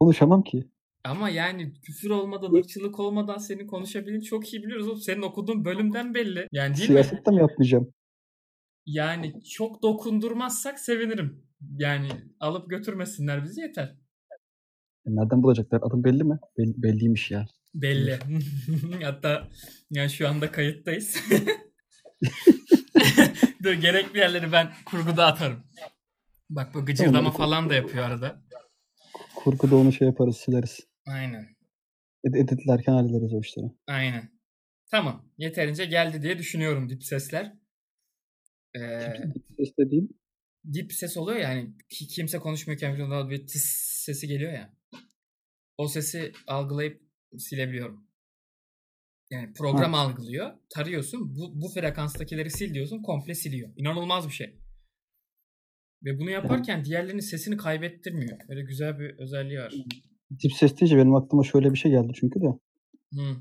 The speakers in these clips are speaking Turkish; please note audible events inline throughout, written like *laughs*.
Konuşamam ki. Ama yani küfür olmadan, ırkçılık olmadan senin konuşabildiğini çok iyi biliyoruz. Oğlum. Senin okuduğun bölümden belli. Yani değil mi? Siyaset de mi yapmayacağım? Yani çok dokundurmazsak sevinirim. Yani alıp götürmesinler bizi yeter. E, Nereden bulacaklar? Adım belli mi? Belli, belliymiş ya. Belli. *laughs* Hatta yani şu anda kayıttayız. *laughs* Dur gerekli yerleri ben kurguda atarım. Bak bu gıcırdama Tamam. falan da yapıyor arada. Kurguda onu şey yaparız sileriz. Aynen. Ed- editlerken hallederiz o işleri. Aynen. Tamam. Yeterince geldi diye düşünüyorum dip sesler. Ee, Ses dediğim dip ses oluyor ya yani ki- kimse konuşmuyorken falan bir tıs sesi geliyor ya. O sesi algılayıp silebiliyorum. Yani program algılıyor. Tarıyorsun. Bu, bu frekanstakileri sil diyorsun. Komple siliyor. İnanılmaz bir şey. Ve bunu yaparken diğerlerinin sesini kaybettirmiyor. Böyle güzel bir özelliği var. dip ses deyince benim aklıma şöyle bir şey geldi çünkü de. Hı.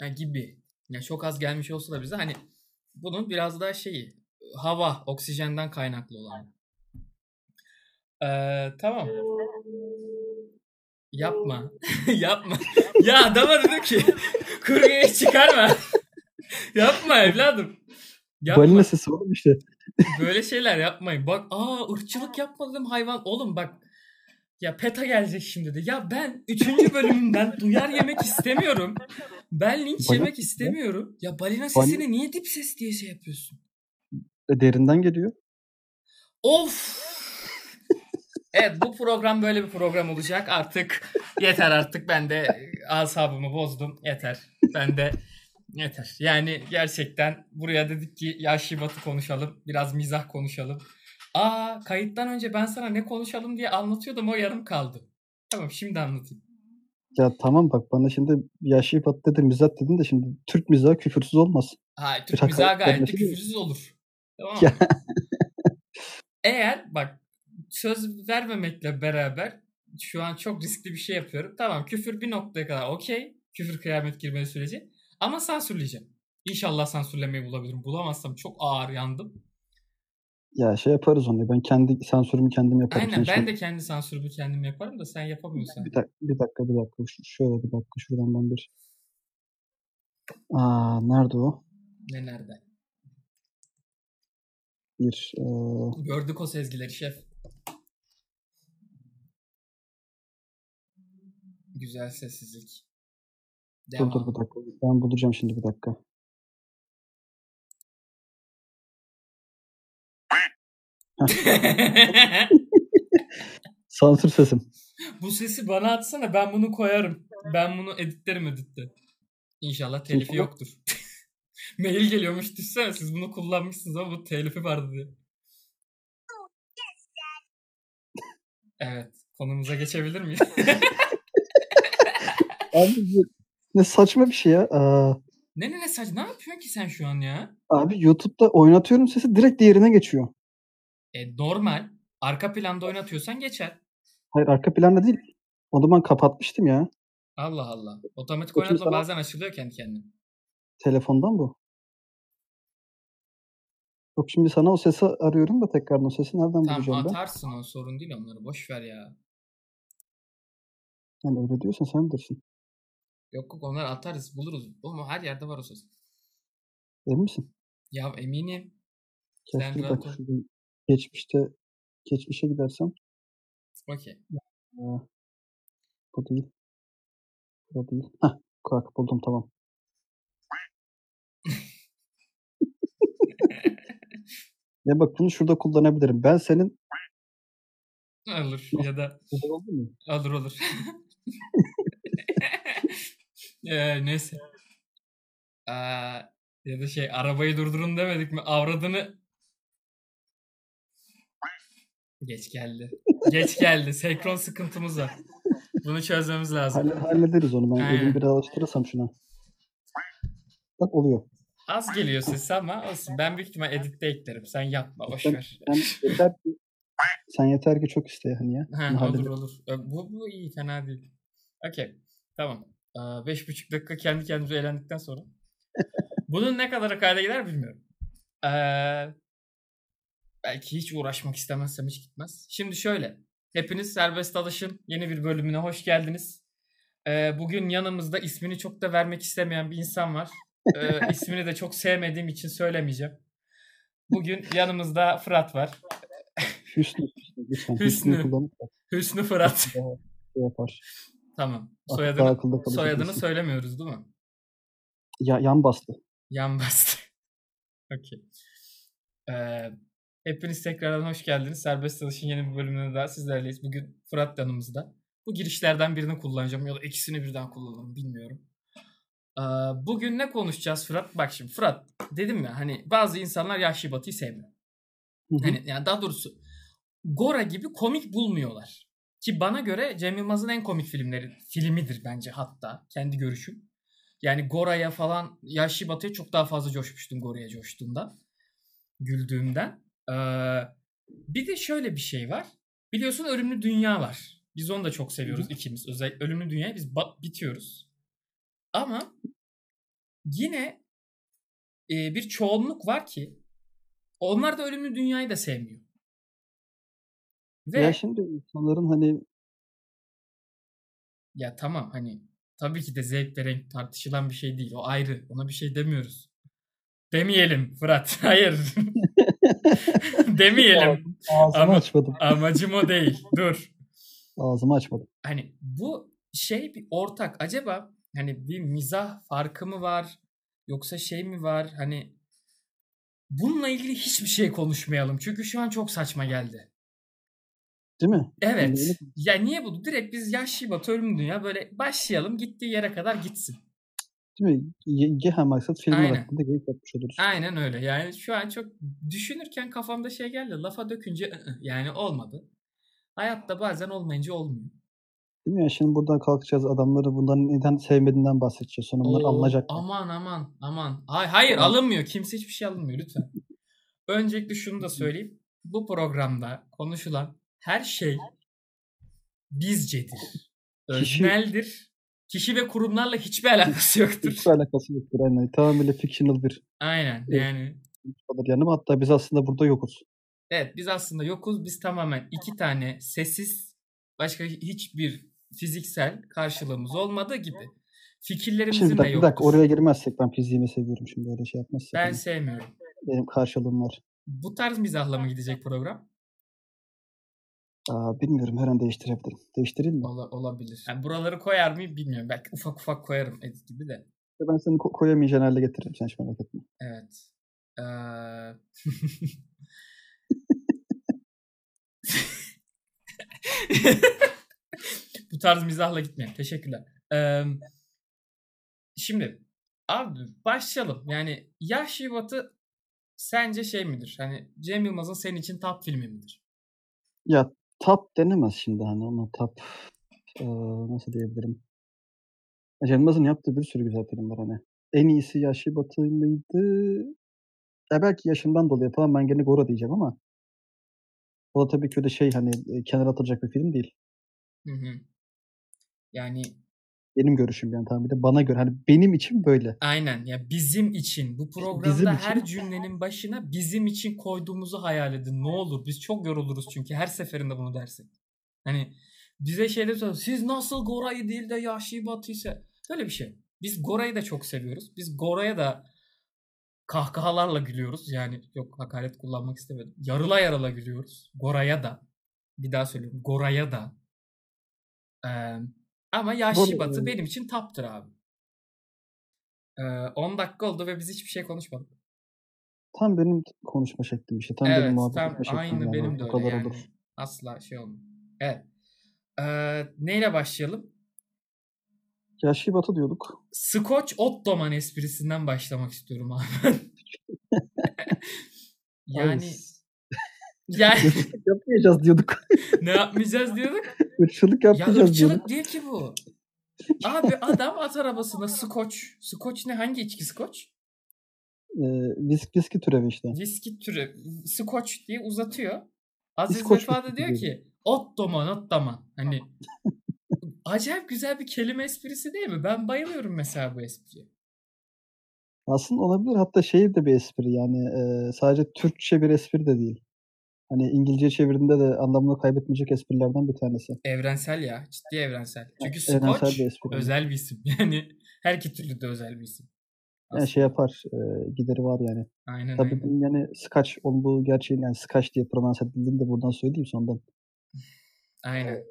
Ya gibi. Ya çok az gelmiş olsa da bize hani bunun biraz daha şeyi hava, oksijenden kaynaklı olan. Ee, tamam. Yapma. *laughs* Yapma. ya adama dedim ki *laughs* kuryeyi çıkarma. *laughs* Yapma evladım. Yapma. Balina sesi oğlum işte. *laughs* Böyle şeyler yapmayın. Bak aa ırkçılık yapmadım hayvan. Oğlum bak ya PETA gelecek şimdi de. Ya ben 3. bölümünden *laughs* duyar yemek istemiyorum. Ben linç Balina yemek istemiyorum. Ya balina Balina- sesini niye dip ses diye şey yapıyorsun? E, Derinden geliyor. Of! Evet bu program böyle bir program olacak. Artık yeter artık ben de asabımı bozdum. Yeter. Ben de yeter. Yani gerçekten buraya dedik ki Yaşı Batı konuşalım. Biraz mizah konuşalım. Aa kayıttan önce ben sana ne konuşalım diye anlatıyordum o yarım kaldı. Tamam şimdi anlatayım. Ya tamam bak bana şimdi yaşlı pat dedin mizah dedin de şimdi Türk mizahı küfürsüz olmaz. Hayır Türk mizahı gayet de küfürsüz olur. Tamam mı? Eğer bak söz vermemekle beraber şu an çok riskli bir şey yapıyorum. Tamam küfür bir noktaya kadar okey. Küfür kıyamet girmesi süreci. Ama sansürleyeceğim. İnşallah sansürlemeyi bulabilirim. Bulamazsam çok ağır yandım. Ya şey yaparız onu. Ben kendi sansürümü kendim yaparım. Aynen Sen ben şöyle- de kendi sansürümü kendim yaparım da sen yapamıyorsan. Bir, dak- bir dakika bir dakika. Şöyle bir dakika. Şuradan ben bir. Aa nerede o? Ne nerede? Bir. e, Gördük o sezgileri şef. Güzel sessizlik. Dur dur bir dakika. Ben bulacağım şimdi bir dakika. *laughs* Sansür sesim. Bu sesi bana atsana ben bunu koyarım. Ben bunu editlerim editte. İnşallah telifi İnşallah. yoktur. *laughs* Mail geliyormuş düşsene siz bunu kullanmışsınız ama bu telifi vardı diye. Evet. Konumuza geçebilir miyiz? *laughs* Abi ne saçma bir şey ya. Aa, ne ne ne saç ne yapıyorsun ki sen şu an ya? abi YouTube'da oynatıyorum sesi direkt diğerine geçiyor. E, normal. Arka planda oynatıyorsan geçer. Hayır arka planda değil. Onu ben kapatmıştım ya. Allah Allah. Otomatik oynatma sana. bazen açılıyor kendi kendine. Telefondan bu. Yok şimdi sana o sesi arıyorum da tekrardan o sesi nereden Tamam bulacağım ben? atarsın o sorun değil onları. Boş ver ya. Yani öyle diyorsan sen bilirsin. Yok yok onları atarız buluruz. Oğlum her yerde var o ses. Emin misin? Ya eminim. Dakika ol. şurada geçmişte geçmişe gidersem. Okey. Aa, bu değil. Bu değil. Heh, bak buldum tamam. *laughs* Ya bak bunu şurada kullanabilirim. Ben senin Olur ya da olur olur. *laughs* Ee, neyse. Aa, ya da şey arabayı durdurun demedik mi? Avradını Geç geldi. Geç geldi. Senkron sıkıntımız var. Bunu çözmemiz lazım. Halle- hallederiz onu. Ben Aynen. elimi biraz alıştırırsam şuna. Bak oluyor. Az geliyor sesi ama olsun. Ben büyük ihtimal editte eklerim. Sen yapma. Boş Sen- ver. *laughs* Sen yeter ki sen yeter ki çok iste hani ya. Ha, olur olur. Bu, bu iyi fena değil. Okey. Tamam. Aa, Beş buçuk dakika kendi kendimize eğlendikten sonra. Bunun ne kadar kayda gider bilmiyorum. Ee, belki hiç uğraşmak istemezsem hiç gitmez. Şimdi şöyle. Hepiniz Serbest Alış'ın yeni bir bölümüne hoş geldiniz. Ee, bugün yanımızda ismini çok da vermek istemeyen bir insan var. Ee, *laughs* ismini de çok sevmediğim için söylemeyeceğim. Bugün yanımızda Fırat var. Hüsnü. Hüsnü. Hüsnü Hüsnü Fırat. şey yapar. Tamam. Daha Soyadını, soyadını söylemiyoruz değil mi? Ya, yan bastı. Yan bastı. *laughs* Okey. Ee, hepiniz tekrardan hoş geldiniz. Serbest Çalış'ın yeni bir bölümünde daha sizlerleyiz. Bugün Fırat yanımızda. Bu girişlerden birini kullanacağım ya da ikisini birden kullanırım bilmiyorum. Ee, bugün ne konuşacağız Fırat? Bak şimdi Fırat dedim ya hani bazı insanlar Yahşi Batı'yı sevmiyor. Hı hı. Hani yani daha doğrusu Gora gibi komik bulmuyorlar. Ki bana göre Cem Yılmaz'ın en komik filmleri filmidir bence hatta kendi görüşüm. Yani Gora'ya falan Yahşi Batı'ya çok daha fazla coşmuştum Gora'ya coştuğumda. Güldüğümden. Ee, bir de şöyle bir şey var. Biliyorsun Ölümlü Dünya var. Biz onu da çok seviyoruz ikimiz. Özellikle Ölümlü Dünya'yı biz bitiyoruz. Ama yine e, bir çoğunluk var ki onlar da Ölümlü Dünya'yı da sevmiyor. Ve Ya şimdi insanların hani Ya tamam hani tabii ki de zevk ve renk tartışılan bir şey değil. O ayrı. Ona bir şey demiyoruz. Demeyelim Fırat. *laughs* Hayır. *laughs* Demeyelim. ağzımı Ama- açmadım. Amacım o değil. Dur. Ağzımı açmadım. Hani bu şey bir ortak. Acaba hani bir mizah farkı mı var? Yoksa şey mi var? Hani bununla ilgili hiçbir şey konuşmayalım. Çünkü şu an çok saçma geldi. Değil mi? Evet. Yani Ya niye bu? Direkt biz Yahşi Batı Ölüm Dünya böyle başlayalım. Gittiği yere kadar gitsin. Değil mi? Geha maksat Aynen. hakkında geyik yapmış oluruz. Aynen öyle. Yani şu an çok düşünürken kafamda şey geldi. Lafa dökünce yani olmadı. Hayatta bazen olmayınca olmuyor. Değil mi ya? Şimdi buradan kalkacağız adamları bunların neden sevmediğinden bahsedeceğiz. Sonra bunlar Oo, alınacak. Aman aman aman. Hayır, hayır Tamam. alınmıyor. Kimse hiçbir şey alınmıyor lütfen. *laughs* Öncelikle şunu da söyleyeyim. Bu programda konuşulan her şey bizcedir. Özneldir. Kişi ve kurumlarla hiçbir alakası yoktur. Hiçbir alakası yoktur. Aynen. Tamamıyla fictional bir Aynen yani. yani. Hatta biz aslında burada yokuz. Evet biz aslında yokuz. Biz tamamen iki tane sessiz başka hiçbir fiziksel karşılığımız olmadığı gibi Şimdi fikirlerimizin bir de dakika, bir yoktur. dakika oraya girmezsek ben fiziğimi seviyorum şimdi öyle şey yapmazsak. Ben hani. sevmiyorum. Benim karşılığım var. Bu tarz mizahla mı gidecek program? Aa, bilmiyorum her an değiştirebilirim. Değiştireyim mi? Ola- olabilir. Yani buraları koyar mıyım bilmiyorum. Belki ufak ufak koyarım edit gibi de. Ben seni ko- koyamayacağın hale getiririm. Sen hiç merak etme. Evet. Ee... *laughs* Bu tarz mizahla gitmeyelim. Teşekkürler. Ee, şimdi abi başlayalım. Yani Yahşi Batı sence şey midir? Hani Cem Yılmaz'ın senin için top filmi midir? Ya top denemez şimdi hani ona top eee, nasıl diyebilirim. Cem yaptığı bir sürü güzel film var hani. En iyisi Yaşı Batı mıydı? Ya belki yaşından dolayı falan ben gene Gora diyeceğim ama o da tabii ki öyle şey hani e, kenara atılacak bir film değil. Hı hı. Yani Benim görüşüm yani tamam bir de bana göre hani benim için böyle. Aynen ya bizim için bu programda Bizim her için. cümlenin başına bizim için koyduğumuzu hayal edin. Ne olur biz çok yoruluruz çünkü her seferinde bunu dersek. Hani bize şeyde söylüyor. Siz nasıl Gora'yı değil de Yahşi Batı ise böyle bir şey. Biz Gora'yı da çok seviyoruz. Biz Gora'ya da kahkahalarla gülüyoruz. Yani yok hakaret kullanmak istemedim. Yarıla yarıla gülüyoruz. Gora'ya da. Bir daha söylüyorum. Gora'ya da. Ee, ama Yahşi Gora- Batı benim için taptır abi. Ee, 10 dakika oldu ve biz hiçbir şey konuşmadık. Tam benim konuşma şeklim işte. Tam benim evet, muhabbet tam etme şeklim aynı yani. benim de öyle kadar yani. olur. Asla şey olmuyor. Evet. Ee, neyle başlayalım? Yaşı Batı diyorduk. Scotch Ottoman esprisinden başlamak istiyorum abi. *laughs* yani yani yapmayacağız diyorduk. *laughs* ne yapmayacağız diyorduk? Irkçılık Ya yapmayacağız diyorduk. ırkçılık değil ki bu. *laughs* Abi adam at arabasına Scotch. Scotch ne? Hangi içki Scotch? Ee, viski, viski türevi işte. Viski türü Scotch diye uzatıyor. Aziz İskoç Vefa da diyor diyor. ki Ottoman Ottoman. Hani *laughs* acayip güzel bir kelime esprisi değil mi? Ben bayılıyorum mesela bu espriye. Aslında olabilir. Hatta şey de bir espri yani e, sadece Türkçe bir espri de değil. Hani İngilizce çevirdiğinde de anlamını kaybetmeyecek esprilerden bir tanesi. Evrensel ya. Ciddi evrensel. Çünkü Evrensel Scotch bir espri. özel bir isim. *laughs* Yani her iki türlü de özel bir isim. Yani şey yapar, e, gideri var yani. Aynen Tabii aynen. yani Scotch olduğu gerçeğin yani Scotch diye prononse edildiğini de buradan söyleyeyim sondan. *laughs* Aynen.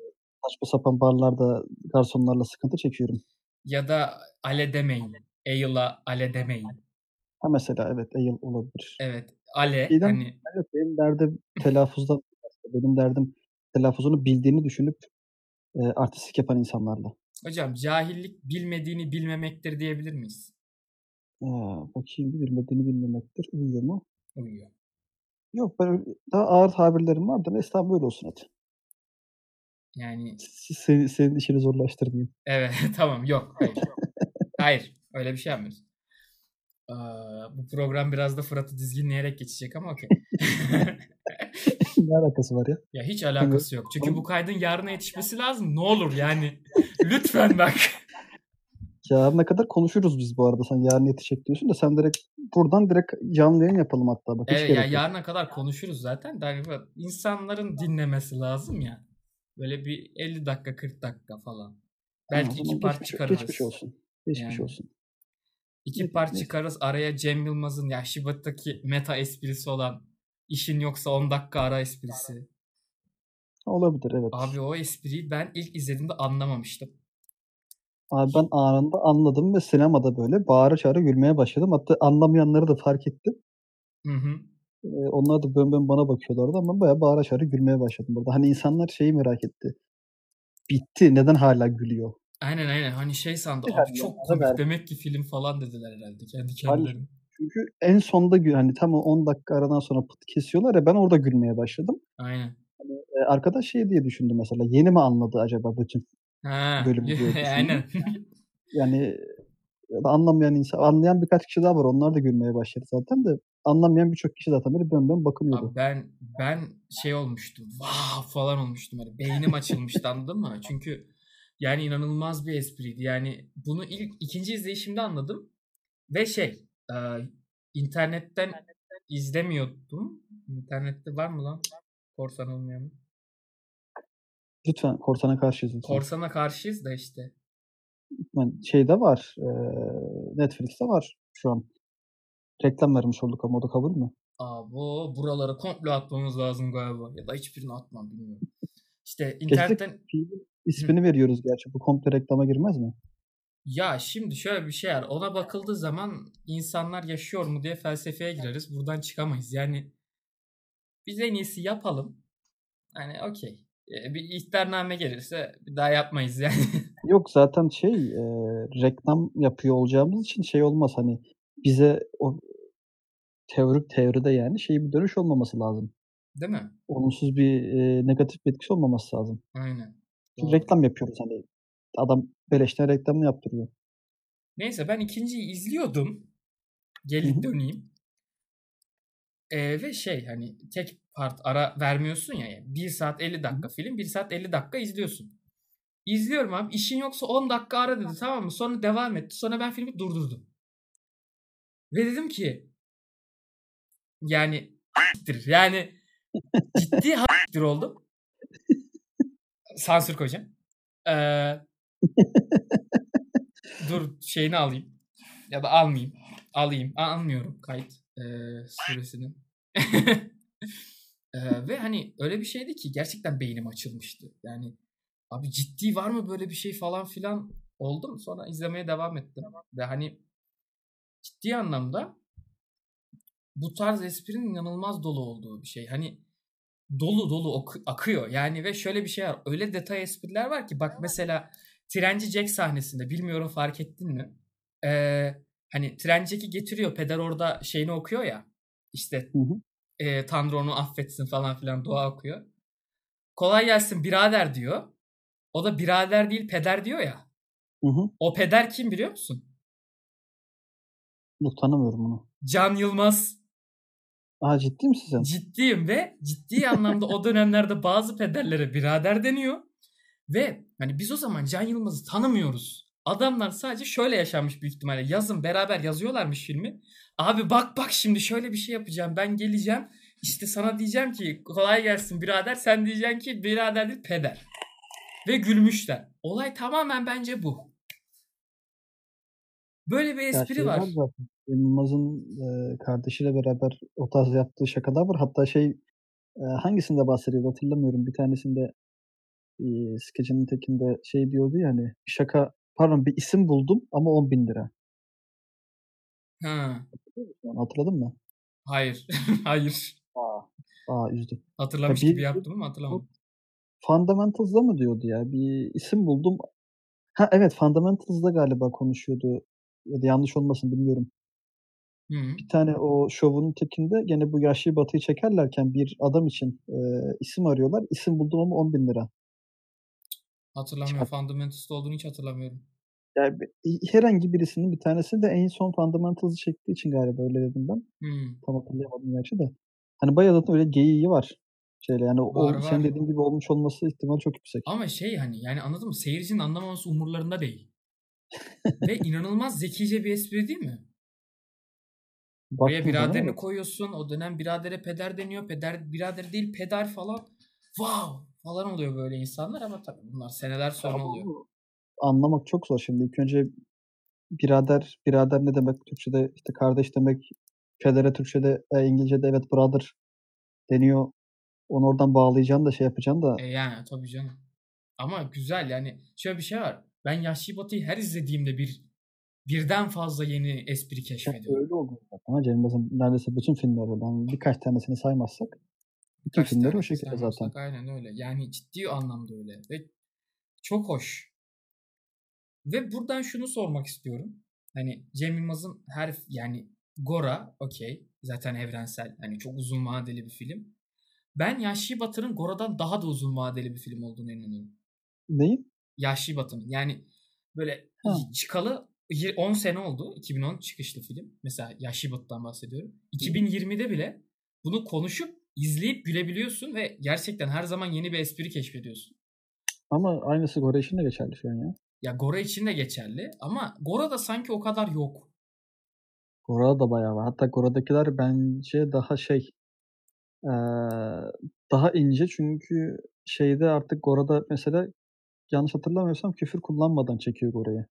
Saçma sapan barlarda garsonlarla sıkıntı çekiyorum. Ya da ale demeyin. Ale'a ale demeyin. Ha mesela evet ale olabilir. Evet. Ale İdem- hani Evet, benim derdim telaffuzdan benim derdim telaffuzunu bildiğini düşünüp e, artistik yapan insanlarla. hocam cahillik bilmediğini bilmemektir diyebilir miyiz? Ee, bakayım bir bilmediğini bilmemektir. Uyuyor mu? Uyuyor. Yok ben daha ağır tabirlerim var da tamam böyle olsun hadi. Yani Siz, senin, senin işini zorlaştırmayayım. evet *laughs* tamam yok hayır. hayır öyle bir şey yapmıyoruz. Aa, bu program biraz da Fırat'ı dizginleyerek geçecek ama okey. *laughs* ne alakası var ya? ya hiç alakası yok. Çünkü bu kaydın yarına yetişmesi lazım. Ne olur yani. Lütfen bak. *laughs* Yarına kadar konuşuruz biz bu arada. Sen yarın yetişecek diyorsun da sen direkt buradan direkt canlı yayın yapalım hatta. Bak, Evet ya yarına kadar konuşuruz zaten. böyle insanların dinlemesi lazım ya. Böyle bir 50 dakika 40 dakika falan. Tamam, Belki o iki part geçmiş, çıkarırız. geçmiş olsun. Geçmiş Yani. olsun. İki part çıkarız. Araya Cem Yılmaz'ın ya Şibat'taki meta esprisi olan işin yoksa 10 dakika ara esprisi. Olabilir evet. Abi o espriyi ben ilk izlediğimde anlamamıştım. Abi ben anında anladım ve sinemada böyle bağıra çağıra gülmeye başladım. Hatta anlamayanları da fark ettim. Hı hı. Ee, onlar da bön bön bana bakıyorlardı ama bayağı bağıra çağıra gülmeye başladım burada. Hani insanlar şeyi merak etti. Bitti. Neden hala gülüyor? Aynen aynen. Hani şey sandı. Yani Abi çok komik. verdi. Demek ki film falan dediler herhalde kendi kendilerine. Çünkü en sonda hani tam o 10 dakika aradan sonra pıt kesiyorlar ya ben orada gülmeye başladım. Aynen. Ee, arkadaş şey diye düşündü mesela. Yeni mi anladı acaba bütün? Ha. Bölüm diye *laughs* düşündüm. aynen. Yani anlamayan insan, anlayan birkaç kişi daha var. Onlar da gülmeye başladı zaten de anlamayan birçok kişi zaten böyle bön bön bakınıyordu. Abi ben ben şey olmuştum. Vah falan olmuştum böyle. Beynim açılmıştı anladın mı? Çünkü yani inanılmaz bir espriydi. Yani bunu ilk ikinci izleyişimde anladım. Ve şey e, internetten izlemiyordum. İnternette var mı lan? Korsan olmayan. Lütfen korsana karşıyız lütfen. Korsana karşıyız da işte. Lütfen. Şeyde var. E, Netflix'te var şu an. Reklam vermiş olduk ama o da kabul mü? Aa bu buraları komple atmamız lazım galiba. Ya da hiçbirini atmam bilmiyorum. İşte internetten filmin ismini veriyoruz gerçi. Bu komple reklama girmez mi? Ya şimdi şöyle bir şey var. Ona bakıldığı zaman insanlar yaşıyor mu diye felsefeye gireriz. Buradan çıkamayız. Yani biz en iyisi yapalım. Hani okey. Ee, Bir ihtarname gelirse bir daha yapmayız yani. *laughs* Yok zaten şey e, reklam yapıyor olacağımız için şey olmaz hani bize o teorik teoride yani şey bir dönüş olmaması lazım. Değil mi? Olumsuz bir e, negatif bir etkisi olmaması lazım. Aynen. Çünkü Doğru. reklam yapıyoruz hani adam beleşten reklamını yaptırıyor. Neyse ben ikinciyi izliyordum. Hı döneyim. Ee, ve şey hani tek part ara vermiyorsun ya. Yani 1 saat 50 dakika film 1 saat 50 dakika izliyorsun. İzliyorum abi işin yoksa 10 dakika ara dedi tamam mı? Sonra devam etti. Sonra ben filmi durdurdum. Ve dedim ki yani yani ciddi h**tir *laughs* oldum. Sansür koyacağım. Ee, dur şeyini alayım. Ya da almayayım. Alayım. Almıyorum kayıt ee, süresini. *laughs* Ee, ve hani öyle bir şeydi ki gerçekten beynim açılmıştı. Yani abi ciddi var mı böyle bir şey falan filan oldum. Sonra izlemeye devam ettim. Ve hani ciddi anlamda bu tarz esprinin inanılmaz dolu olduğu bir şey. Hani dolu dolu oku- akıyor. Yani ve şöyle bir şey var. Öyle detay espriler var ki bak mesela Trenci Jack sahnesinde bilmiyorum fark ettin mi? Ee, hani Trenci Jack'i getiriyor. Peder orada şeyini okuyor ya. İşte Hı hı. e, Tanrı onu affetsin falan filan dua okuyor. Kolay gelsin birader diyor. O da birader değil peder diyor ya. Hı hı. O peder kim biliyor musun? Yok tanımıyorum onu. Can Yılmaz. Aa ciddi misin sen? Ciddiyim ve ciddi anlamda o dönemlerde bazı pederlere birader deniyor. Ve hani biz o zaman Can Yılmaz'ı tanımıyoruz. Adamlar sadece şöyle yaşanmış büyük ihtimalle. Yazın beraber yazıyorlarmış filmi. Abi bak bak şimdi şöyle bir şey yapacağım. Ben geleceğim. İşte sana diyeceğim ki kolay gelsin birader. Sen diyeceksin ki birader değil peder. Ve gülmüşler. Olay tamamen bence bu. Böyle bir espri var. var Yılmaz'ın e, kardeşiyle beraber o tarz yaptığı şakalar var. Hatta şey e, hangisinde bahsediyordu hatırlamıyorum. Bir tanesinde e, skecinin tekinde şey diyordu ya hani şaka pardon bir isim buldum ama 10 bin lira. Ha. Hatırladın mı? Hayır. *laughs* Hayır. Aa, aa üzdü. Hatırlamış Ya bir- gibi yaptım ama hatırlamadım. Fundamentals'da mı diyordu ya? Bir isim buldum. Ha evet Fundamentals'da galiba konuşuyordu. Ya da yanlış olmasın bilmiyorum. Hı. Bir tane o şovun tekinde gene bu Yaşlı Batı'yı çekerlerken bir adam için e, isim arıyorlar. İsim buldum ama 10 bin lira. Hatırlamıyorum. Çıkar. Fundamentals'ta olduğunu hiç hatırlamıyorum. Yani herhangi birisinin bir tanesi de en son Fundamentals'ı çektiği için galiba öyle dedim ben. Hı. Tam hatırlayamadım gerçi de. Hani bayağı da öyle geyiği var. Şeyle yani o, Var, sen var. dediğin gibi olmuş olması ihtimal çok yüksek. Ama şey hani yani anladın mı? Seyircinin anlamaması umurlarında değil. *laughs* Ve inanılmaz zekice bir espri değil mi? Zaman biraderini evet. koyuyorsun. O dönem biradere peder deniyor. Peder birader değil peder falan. Wow falan oluyor böyle insanlar ama tabii bunlar seneler sonra Ama oluyor. anlamak çok zor şimdi. İlk önce birader, birader ne demek? Türkçe'de işte kardeş demek. Federe Türkçe'de, e, İngilizce'de evet brother deniyor. Onu oradan bağlayacaksın da şey yapacaksın da. E yani tabii canım. Ama güzel yani şöyle bir şey var. Ben Yahşi Batı'yı her izlediğimde bir birden fazla yeni espri Hep keşfediyorum. öyle oldu zaten. Cem Yılmaz'ın neredeyse bütün filmleri. Yani birkaç tanesini saymazsak bütün Kaç filmleri o şekilde zaten. Aynen öyle. Yani ciddi anlamda öyle. Ve çok hoş. Ve buradan şunu sormak istiyorum. Hani Cem Yılmaz'ın her yani Gora okey zaten evrensel hani çok uzun vadeli bir film. Ben Yahşi Batı'nın Gora'dan daha da uzun vadeli bir film olduğunu inanıyorum. Neyi? Yahşi Batı'nın. Yani böyle Ha. çıkalı 10 sene oldu. 2010 çıkışlı film. Mesela Yahşi Batı'dan bahsediyorum. 2020'de bile bunu konuşup izleyip gülebiliyorsun ve gerçekten her zaman yeni bir espri keşfediyorsun. Ama aynısı Gore için de geçerli şu an ya. Ya Gora için de geçerli ama Gora'da sanki o kadar yok. Gora'da da bayağı var. Hatta Gora'dakiler bence daha şey daha ince çünkü şeyde artık Gora'da mesela yanlış hatırlamıyorsam küfür kullanmadan çekiyor Gora'yı.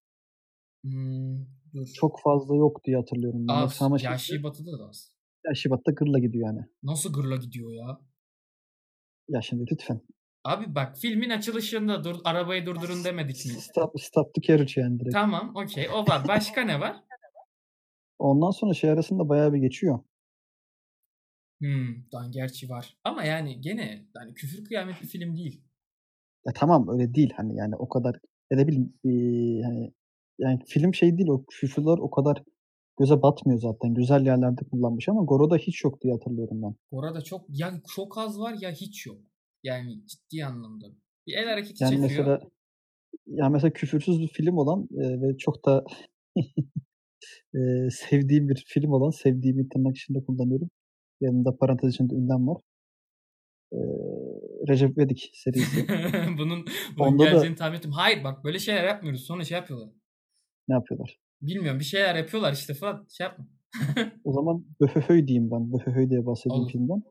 Hmm, dur. Çok fazla yok diye hatırlıyorum. ben. Az. Ama Yahşi şimdi Batı'da da az. ya Şibat'ta gırla gidiyor yani. Nasıl gırla gidiyor ya? Ya şimdi lütfen. Abi bak filmin açılışında dur arabayı durdurun demedik mi? Stop, stop the carriage yani direkt. Tamam okey o var. Başka ne var? Ondan sonra şey arasında bayağı bir geçiyor. Hmm, dan gerçi var. Ama yani gene yani küfür kıyamet bir film değil. Ya tamam öyle değil hani yani o kadar ya ne bileyim eee, hani yani film şey değil o küfürler o kadar göze batmıyor zaten. Güzel yerlerde kullanmış ama Goro'da hiç yok diye hatırlıyorum ben. Orada çok ya çok az var ya hiç yok. Yani ciddi anlamda. Bir el hareketi Yani çekiyor. mesela ya mesela küfürsüz bir film olan e, ve çok da *laughs* e, sevdiğim bir film olan sevdiğimi tırnak içinde kullanıyorum. Yanında parantez içinde ünlem var. E, Recep İvedik serisi. *laughs* bunun bunun Onda da- geleceğini tahmin ettim. Hayır bak böyle şeyler yapmıyoruz. Sonra şey yapıyorlar. Ne yapıyorlar? Bilmiyorum bir şeyler yapıyorlar işte falan. Şey yapma. O zaman Böhöhöy diyeyim ben. Böhöhöy diye bahsedeyim Olur. filmden.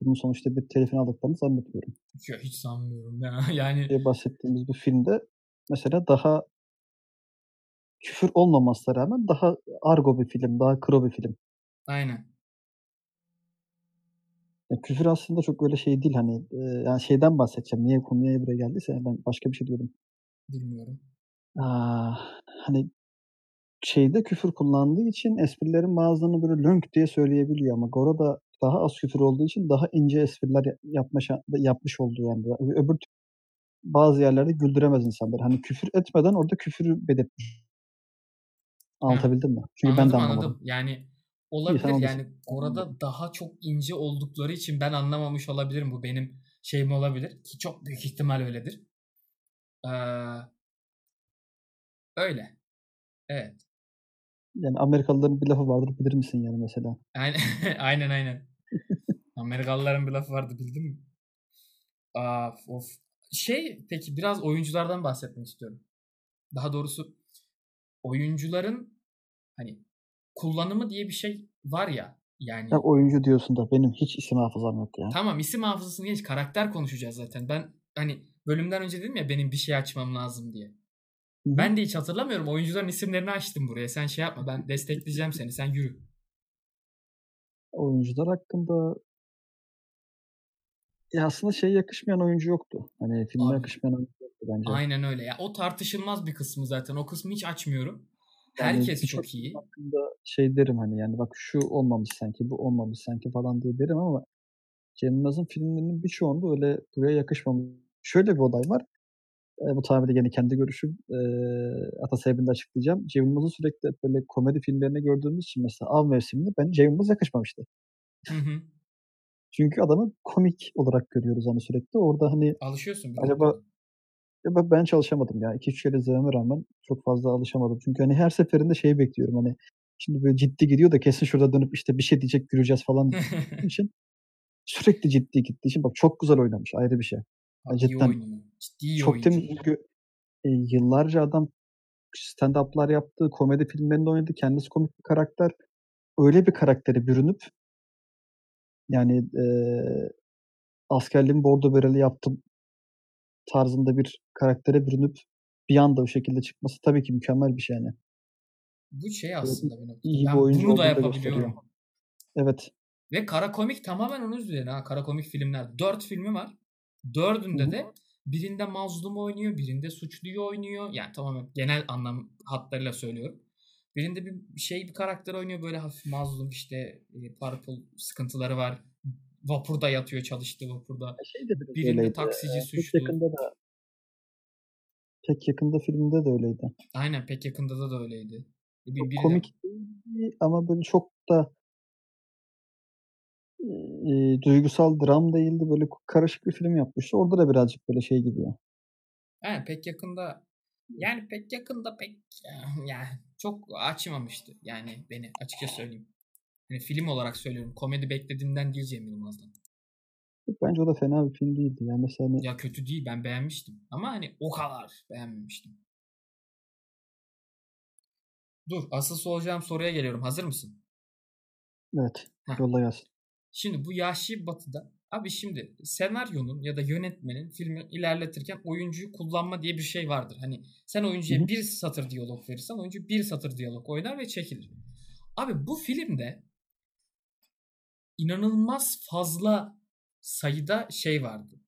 Bunun sonuçta bir telifini aldıklarını zannetmiyorum. Ya hiç sanmıyorum ya. *laughs* Yani diye bahsettiğimiz bu filmde mesela daha küfür olmamasına rağmen daha argo bir film, daha kro bir film. aynen. Ya küfür aslında çok öyle şey değil hani e, yani şeyden bahsedeceğim. Niye konuya buraya geldiyse ben başka bir şey diyordum. Bilmiyorum. Aa, hani şeyde küfür kullandığı için esprilerin bazılarını böyle lönk diye söyleyebiliyor ama Goro'da daha az küfür olduğu için daha ince espriler ya- yapma yapmış olduğu yani. Öbür bazı yerlerde güldüremez insanları. Hani küfür etmeden orada küfürü belirtmiş. Anlatabildim mi? Çünkü ben anladım de anlamadım. anladım. Yani İyi, olabilir sen yani orada daha çok ince oldukları için ben anlamamış olabilirim. Bu benim şeyim olabilir. Ki çok büyük ihtimal öyledir. Ee, öyle. Evet. Yani Amerikalıların bir lafı vardır bilir misin yani mesela. Aynen *laughs* aynen. aynen. Amerikalıların bir lafı vardı bildin mi? Aa, of. Şey peki biraz oyunculardan bahsetmek istiyorum. Daha doğrusu oyuncuların hani kullanımı diye bir şey var ya. Yani Ya oyuncu diyorsun da benim hiç isim hafızam yok ya. tamam isim hafızasını geç karakter konuşacağız zaten. Ben hani bölümden önce dedim ya benim bir şey açmam lazım diye. Ben de hiç hatırlamıyorum. Oyuncuların isimlerini açtım buraya. Sen şey yapma. Ben destekleyeceğim seni. Sen yürü. oyuncular hakkında ya aslında şey yakışmayan oyuncu yoktu. Hani filme Abi. yakışmayan oyuncu yoktu bence. Aynen öyle. Ya o tartışılmaz bir kısmı zaten. O kısmı hiç açmıyorum. Yani Herkes çok iyi. hakkında şey derim hani yani bak şu olmamış sanki bu olmamış sanki falan diye derim ama Cem Yılmaz'ın filmlerinin birçoğunda öyle buraya yakışmamış. Şöyle bir olay var. E, bu de gene kendi görüşüm. E, ata sebebini de açıklayacağım. Cem Yılmaz'ı sürekli böyle komedi filmlerine gördüğümüz için mesela Av mevsiminde ben Cem Yılmaz yakışmamıştı. Hı hı. Çünkü adamı komik olarak görüyoruz hani sürekli. Orada hani Alışıyorsun. bir Acaba- ya ben- çalışamadım ya. 2-3 kere izlememe rağmen çok fazla alışamadım. Çünkü hani her seferinde şeyi bekliyorum hani şimdi böyle ciddi gidiyor da kesin şurada dönüp işte bir şey diyecek güleceğiz falan *laughs* için sürekli ciddi gittiği için bak çok güzel oynamış ayrı bir şey. İyi cidden oynuyor. Ciddi çok oyuncu. temiz çünkü e, yıllarca adam stand-up'lar yaptı, komedi filmlerinde oynadı, kendisi komik bir karakter. Öyle bir karaktere bürünüp yani e, askerliğimi bordo bereli yaptım tarzında bir karaktere bürünüp bir anda o şekilde çıkması tabii ki mükemmel bir şey yani. Bu şey aslında bir noktada. iyi bir Ben oyuncu bunu da yapabiliyorum. gösteriyor. Evet. Ve kara komik tamamen onun üzerine ha. Kara komik filmler. Dört filmi var. Dördünde hı. de birinde mazlum oynuyor, birinde suçluyu oynuyor. Yani tamamen genel anlam hatlarıyla söylüyorum. Birinde bir şey bir karakter oynuyor böyle hafif mazlum işte e, para pul sıkıntıları var. Vapurda yatıyor çalıştığı vapurda. Şey de Birinde öyleydi. taksici Pek suçlu. yakında da pek yakında filmde de öyleydi. Aynen pek yakında da öyleydi. Bir, Çok biri de- komik değil ama böyle çok da e, duygusal dram değildi. Böyle karışık bir film yapmıştı. Orada da birazcık böyle şey gidiyor. Yani pek yakında yani pek yakında pek yani çok açmamıştı yani beni açıkça söyleyeyim. Hani film olarak söylüyorum. Komedi beklediğinden değil Cem Yılmaz'dan. Bence o da fena bir film değildi. Yani mesela hani Ya kötü değil ben beğenmiştim. Ama hani o kadar beğenmemiştim. Dur asıl soracağım soruya geliyorum. Hazır mısın? evet Heh. yolla gelsin. Şimdi bu Yahşi Batı'da abi şimdi senaryonun ya da yönetmenin filmi ilerletirken oyuncuyu kullanma diye bir şey vardır. Hani sen oyuncuya bir satır diyalog verirsen oyuncu bir satır diyalog oynar ve çekilir. Abi bu filmde inanılmaz fazla sayıda şey vardı.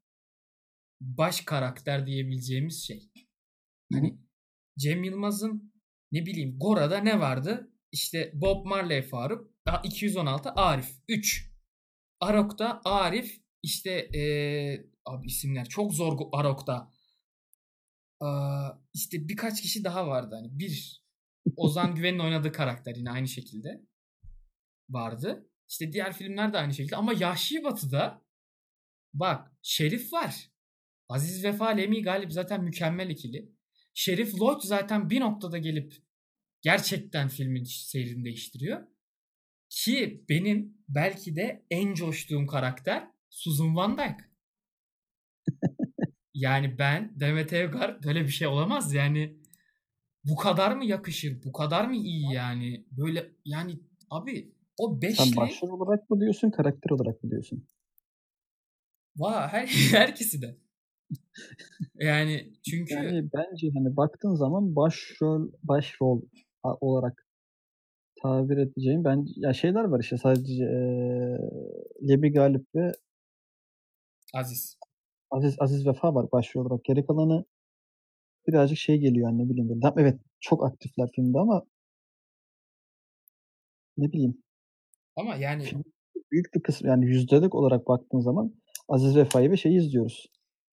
Baş karakter diyebileceğimiz şey. Hani Cem Yılmaz'ın ne bileyim Gora'da ne vardı? İşte Bob Marley Faruk, A- 216 Arif 3. Arok'ta Arif işte eee, abi isimler çok zor Arok'ta. Aa, işte birkaç kişi daha vardı hani bir Ozan Güven'in oynadığı karakter yine aynı şekilde vardı. İşte diğer filmler de aynı şekilde ama Yahşi Batı'da bak Şerif var. Aziz Vefa Lemi Galip zaten mükemmel ikili. Şerif Lloyd zaten bir noktada gelip gerçekten filmin seyrini değiştiriyor. Ki benim belki de en coştuğum karakter Susan Van Dyke. *laughs* yani ben Demet Evgar böyle bir şey olamaz yani. Bu kadar mı yakışır? Bu kadar mı iyi yani? Böyle yani abi o Sen beşli başrol olarak mı diyorsun karakter olarak mı diyorsun? va her, *laughs* her ikisi de. Yani çünkü Yani bence hani baktığın zaman başrol başrol olarak tabir edeceğim ben ya şeyler var işte sadece eee Lebi Galip ve Aziz. Aziz Aziz Vefa var başrol olarak. Geri kalanı birazcık şey geliyor yani ne bileyim böyle. Evet çok aktifler filmde ama ne bileyim Ama yani Film- büyük bir kısmı yani yüzdelik olarak baktığın zaman Aziz Vefa'yı ve şeyi izliyoruz.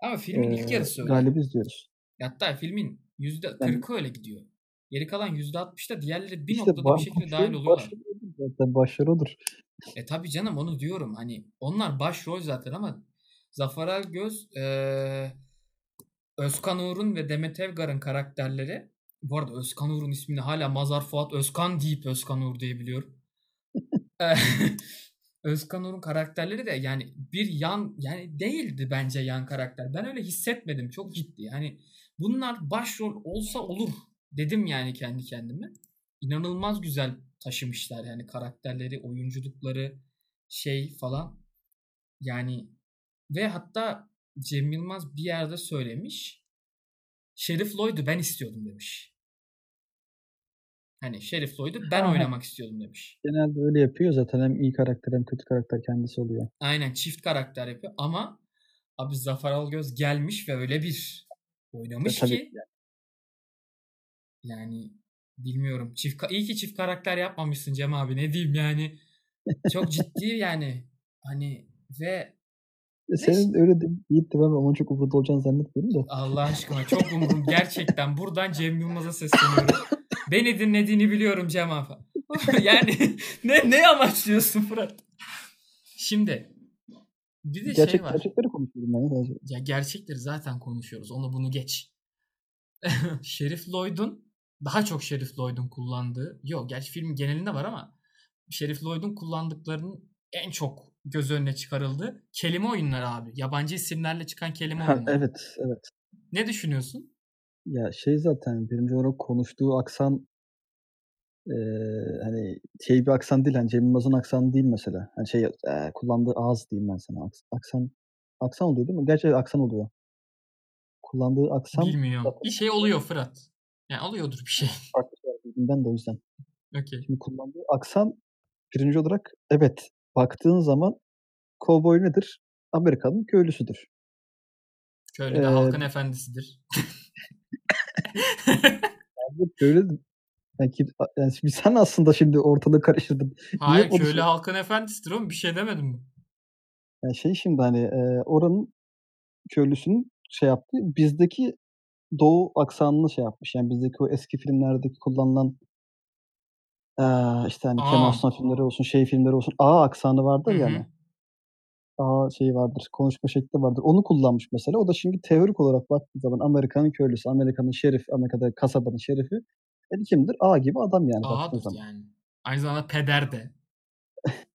ama filmin ilk Eee, yarısı öyle. Galip'i izliyoruz. Hatta filmin %40'ı öyle gidiyor. Geri kalan %60'da diğerleri bir İşte noktada bir şekilde dahil oluyorlar. başrol odur Zaten odur. E tabi canım onu diyorum. Hani onlar başrol zaten ama Zafer Algöz, eee Özkan Uğur'un ve Demet Evgar'ın karakterleri bu arada Özkan Uğur'un ismini hala Mazar Fuat Özkan deyip Özkan Uğur diyebiliyorum. Eee, *laughs* Özkan Uğur'un karakterleri de yani bir yan yani değildi bence yan karakter. Ben öyle hissetmedim. Çok ciddi. Yani bunlar başrol olsa olur dedim yani kendi kendime. inanılmaz güzel taşımışlar yani karakterleri, oyunculukları şey falan. Yani ve hatta Cem Yılmaz bir yerde söylemiş. Şerif Lloyd'u ben istiyordum demiş. Hani Şerif Lloyd'u ben Aha. oynamak istiyordum demiş. Genelde öyle yapıyor zaten hem iyi karakter hem kötü karakter kendisi oluyor. Aynen çift karakter yapıyor ama abi Zafer Algöz gelmiş ve öyle bir oynamış tabii. ki yani bilmiyorum. Çift iyi ki çift karakter yapmamışsın Cem abi ne diyeyim yani. Çok ciddi yani. Hani ve E, Senin öyle de Yiğit de ben onun çok umurda olacağını zannetmiyorum da. Allah aşkına çok umurum gerçekten buradan Cem Yılmaz'a sesleniyorum. Beni dinlediğini biliyorum Cem abi. *laughs* yani ne ne amaçlıyorsun Fırat? Şimdi bir de Gerçek, şey var. gerçekleri konuşuyorum ben ya sadece. Ya gerçekleri zaten konuşuyoruz. Onu bunu geç. *laughs* Şerif Lloyd'un daha çok Şerif Lloyd'un kullandığı. Yok gerçi film genelinde var ama Şerif Lloyd'un kullandıklarının en çok göz önüne çıkarıldığı kelime oyunları abi. Yabancı isimlerle çıkan kelime Ha, oyunları. evet evet. Ne düşünüyorsun? Ya şey zaten birinci olarak konuştuğu aksan eee, hani şey bir aksan değil. Hani Cem Yılmaz'ın aksanı değil mesela. Hani şey eee, kullandığı ağız diyeyim ben sana. Aks- Aksan aksan oluyor değil mi? Gerçi aksan oluyor. Kullandığı aksan Bilmiyorum. Bir şey oluyor Fırat. Yani oluyordur bir şey. *laughs* farklı bildiğimden de o yüzden. Okey. Şimdi kullandığı aksan birinci olarak evet baktığın zaman kovboy nedir? Amerika'nın köylüsüdür. Köylü de Ee, halkın efendisidir. Bu köylü yani, kim- yani şimdi sen aslında şimdi ortalığı karıştırdın. Hayır onu köylü halkın efendisidir oğlum. Bir şey demedim mi? Yani şey şimdi hani e, oranın köylüsünün şey yaptı. Bizdeki doğu aksanını şey yapmış. Yani bizdeki o eski filmlerdeki kullanılan eee, işte hani Kemal. Sunal filmleri olsun, şey filmleri olsun. A aksanı vardır yani. A şey vardır, konuşma şekli vardır. Onu kullanmış mesela. O da şimdi teorik olarak baktığı zaman Amerika'nın köylüsü, Amerika'nın şerifi, Amerika'da kasabanın şerifi. E kimdir? A gibi adam yani Ağadır zaman. yani. Aynı zamanda peder de. *laughs*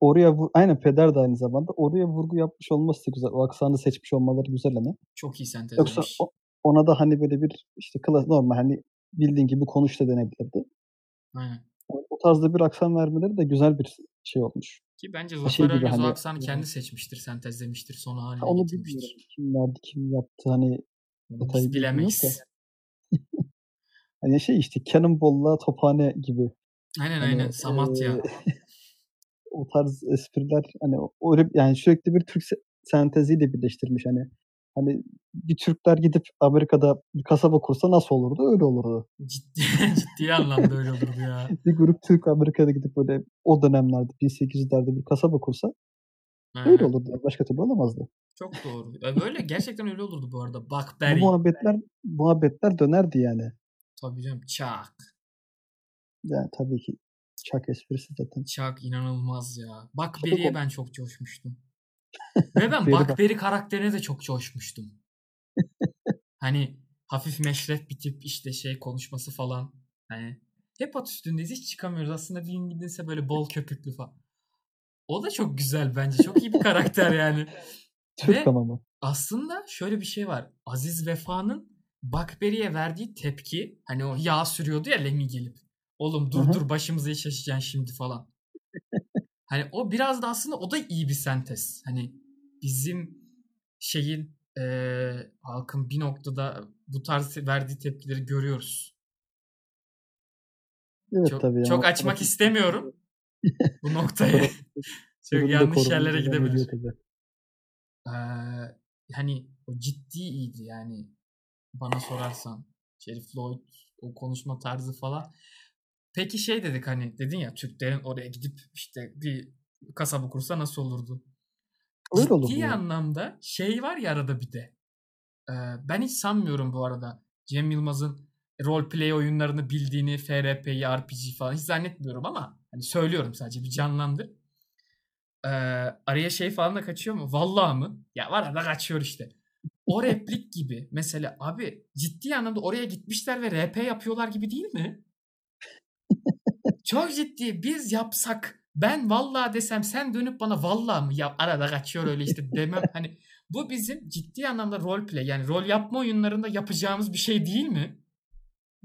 Oraya vu- aynen peder de aynı zamanda. Oraya vurgu yapmış olması da güzel. O aksanı seçmiş olmaları güzel hani. Çok iyi Yoksa sentezlemiş. o- ona da hani böyle bir işte klas normal hani bildiğin gibi konuş da denebilirdi. Aynen. O o tarzda bir aksan vermeleri de güzel bir şey olmuş. Ki bence şey Zafer o hani- aksanı kendi seçmiştir, sentezlemiştir, son Ha, haline onu getirmiştir. Kim verdi, kim yaptı hani detayı bilemeyiz. *laughs* hani şey işte Cannonball'la Tophane gibi. Aynen Hani, aynen. Samatya. eee, *laughs* o tarz espriler hani o öyle yani sürekli bir Türk se- senteziyle birleştirmiş hani. Hani bir Türkler gidip Amerika'da bir kasaba kursa nasıl olurdu? Öyle olurdu. Ciddi, *laughs* ciddi anlamda öyle olurdu ya. *laughs* Bir grup Türk Amerika'da gidip böyle o dönemlerde 1800'lerde bir kasaba kursa Aynen. öyle olurdu. Başka türlü olamazdı. Çok doğru. Böyle gerçekten öyle olurdu bu arada. Bu Bakberry. muhabbetler muhabbetler dönerdi yani. Tabii canım. Çak. Yani tabii ki çak esprisi zaten. Çak inanılmaz ya. Çok Bakberry'e o- ben çok coşmuştum. Ve ben Beri bak- Bakberry karakterine de çok coşmuştum. *laughs* hani hafif meşref bir tip işte şey konuşması falan. Hani hep at üstündeyiz hiç çıkamıyoruz. Aslında bir gün gidinse böyle bol köpüklü falan. O da çok güzel bence. Çok iyi bir karakter yani. *laughs* Türk Ve- ama. Aslında şöyle bir şey var. Aziz Vefa'nın Bakberi'ye verdiği tepki hani o yağ sürüyordu ya Lemmy gelip. Oğlum dur Hı hı. dur başımıza iş açacaksın şimdi falan. *laughs* hani o biraz da aslında o da iyi bir sentez. Hani bizim şeyin eee, halkın bir noktada bu tarz verdiği tepkileri görüyoruz. Evet Çok, tabii. çok açmak istemiyorum bu *laughs* noktayı. *laughs* Çok yanlış yerlere gidebilir. Ee, hani o ciddi iyiydi yani bana sorarsan. Şerif Lloyd o konuşma tarzı falan. Peki şey dedik hani dedin ya Türklerin oraya gidip işte bir kasaba kursa nasıl olurdu? Öyle Ciddi olurdu yani. anlamda şey var ya arada bir de. Ee, ben hiç sanmıyorum bu arada Cem Yılmaz'ın roleplay oyunlarını bildiğini, FRP'yi, RPG falan hiç zannetmiyorum ama hani söylüyorum sadece bir canlandır. Ee, araya şey falan da kaçıyor mu? Vallahi mı? Ya var arada kaçıyor işte. O replik gibi mesela abi ciddi anlamda oraya gitmişler ve RP yapıyorlar gibi değil mi? Çok ciddi biz yapsak ben vallahi desem sen dönüp bana vallahi mı ya arada kaçıyor öyle işte demem hani bu bizim ciddi anlamda roleplay yani rol yapma oyunlarında yapacağımız bir şey değil mi?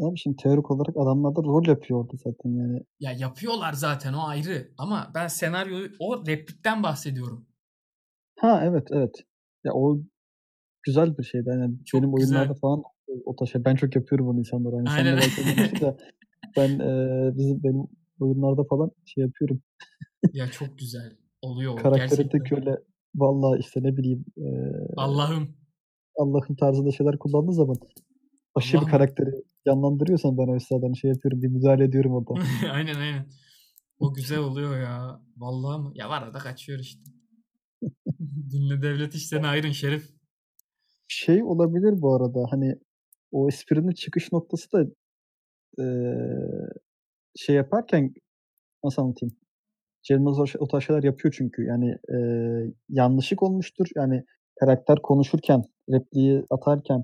Abi şimdi teorik olarak adamlar da rol yapıyor orada zaten yani. Ya yapıyorlar zaten o ayrı. Ama ben senaryoyu o replikten bahsediyorum. Ha evet evet. Ya o güzel bir şeydi. Yani Çok benim güzel. oyunlarda falan o taş ben çok yapıyorum bunu insanlara. Hani Aynen. senle belki oynamıştık da *laughs* ben e, bizim benim oyunlarda falan şey yapıyorum. Ya çok güzel. Oluyor Karakteri tek öyle vallahi işte ne bileyim e, Allah'ım. Allah'ın tarzında şeyler kullandığı zaman aşırı bir karakteri canlandırıyorsan ben o esnada şey yapıyorum bir müdahale ediyorum orada. *laughs* aynen aynen. O güzel oluyor ya. Vallahi mı? Ya var arada kaçıyor işte. *laughs* Dinle devlet işlerine ayırın şerif. Şey olabilir bu arada hani o esprinin çıkış noktası da e, şey yaparken nasıl anlatayım? Cem o, tarz şeyler yapıyor çünkü. Yani e, yanlışlık olmuştur. Yani karakter konuşurken, repliği atarken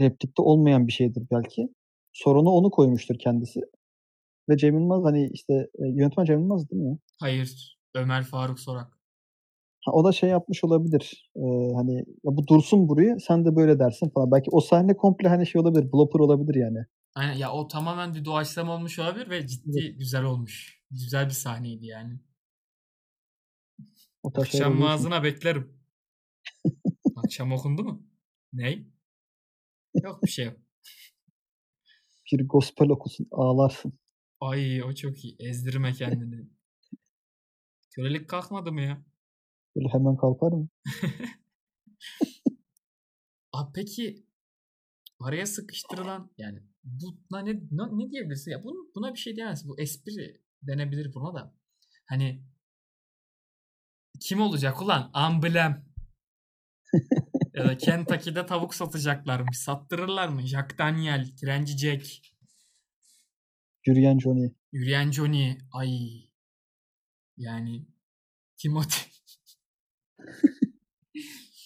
replikte olmayan bir şeydir belki. Sorunu onu koymuştur kendisi. Ve Cem Yılmaz hani işte e, yönetmen Cem Yılmaz değil mi ya? Hayır. Ömer Faruk Sorak. Ha, o da şey yapmış olabilir. E, hani ya bu dursun buraya sen de böyle dersin falan. Belki o sahne komple hani şey olabilir. Blooper olabilir yani. Aynen ya o tamamen bir doğaçlama olmuş olabilir ve ciddi güzel olmuş. Güzel bir sahneydi yani. O Akşam vaazına beklerim. Akşam okundu mu? Ney? Yok bir şey yok. Bir gospel okusun ağlarsın. Ay o çok iyi. Ezdirme kendini. Kölelik kalkmadı mı ya? Böyle hemen kalkar mı? *laughs* Abi peki araya sıkıştırılan yani buna ne, ne, ne diyebilirsin? Ya buna, buna bir şey diyemezsin. Bu espri denebilir buna da. Hani kim olacak ulan? Amblem. *laughs* ya da Kentucky'de tavuk satacaklarmış. Sattırırlar mı? Jack Daniel, Trenci Jack, Yürüyen Johnny. Yürüyen Johnny. Ay. Yani Timothy.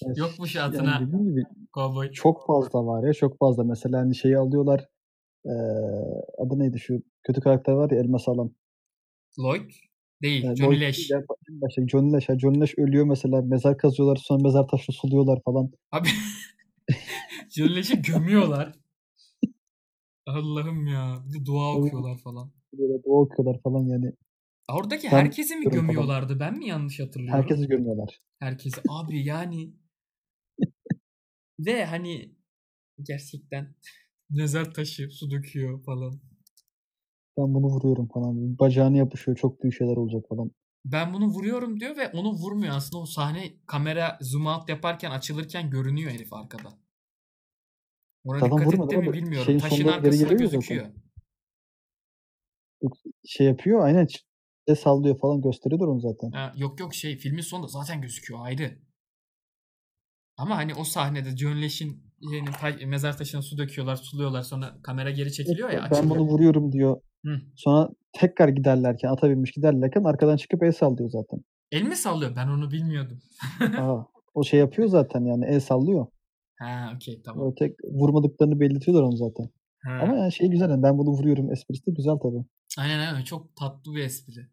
Yani *laughs* Yokmuş yani adına dediğim gibi çok fazla var ya çok fazla. Mesela hani şeyi alıyorlar. Eee adı neydi şu kötü karakter var ya elması alan. Lloyd değil. Yani Johnny en başta Johnny ya. Johnny Lesh ölüyor mesela. Mezar kazıyorlar. Sonra mezar taşını suluyorlar falan. Abi *laughs* Johnny Lesh'i gömüyorlar. Allah'ım ya. Bir de dua okuyorlar falan. Böyle dua okuyorlar falan yani. Oradaki Ben herkesi mi biliyorum falan. gömüyorlardı? Ben mi yanlış hatırlıyorum? Herkesi görmüyorlar. Herkesi. Abi yani *laughs* ve hani gerçekten mezar taşı su döküyor falan. Ben bunu vuruyorum falan. Bacağını yapışıyor. Çok büyük şeyler olacak falan. Ben bunu vuruyorum diyor ve onu vurmuyor. Aslında o sahne kamera zoom out yaparken açılırken görünüyor herif arkada. Ona Zaten dikkat etti mi bilmiyorum. Şeyin Taşın arkasında geliyor zaten. gözüküyor. Şey yapıyor. Aynen. ç- sallıyor falan gösteriyorlar onu zaten. Ha, yok yok şey filmin sonunda zaten gözüküyor ayrı. Ama hani o sahnede John Lash'in yani ta- mezar taşına su döküyorlar, suluyorlar sonra kamera geri çekiliyor ya ben açılıyor. bunu vuruyorum diyor. Hı. Sonra tekrar giderlerken ata binmiş giderlerken arkadan çıkıp el sallıyor zaten. El mi sallıyor? Ben onu bilmiyordum. *laughs* Aa, o şey yapıyor zaten yani el sallıyor. Ha okey tamam. O tek vurmadıklarını belirtiyorlar onu zaten. Ha. Ama yani şey güzel yani ben bunu vuruyorum esprisi de güzel tabii. Aynen aynen çok tatlı bir espri.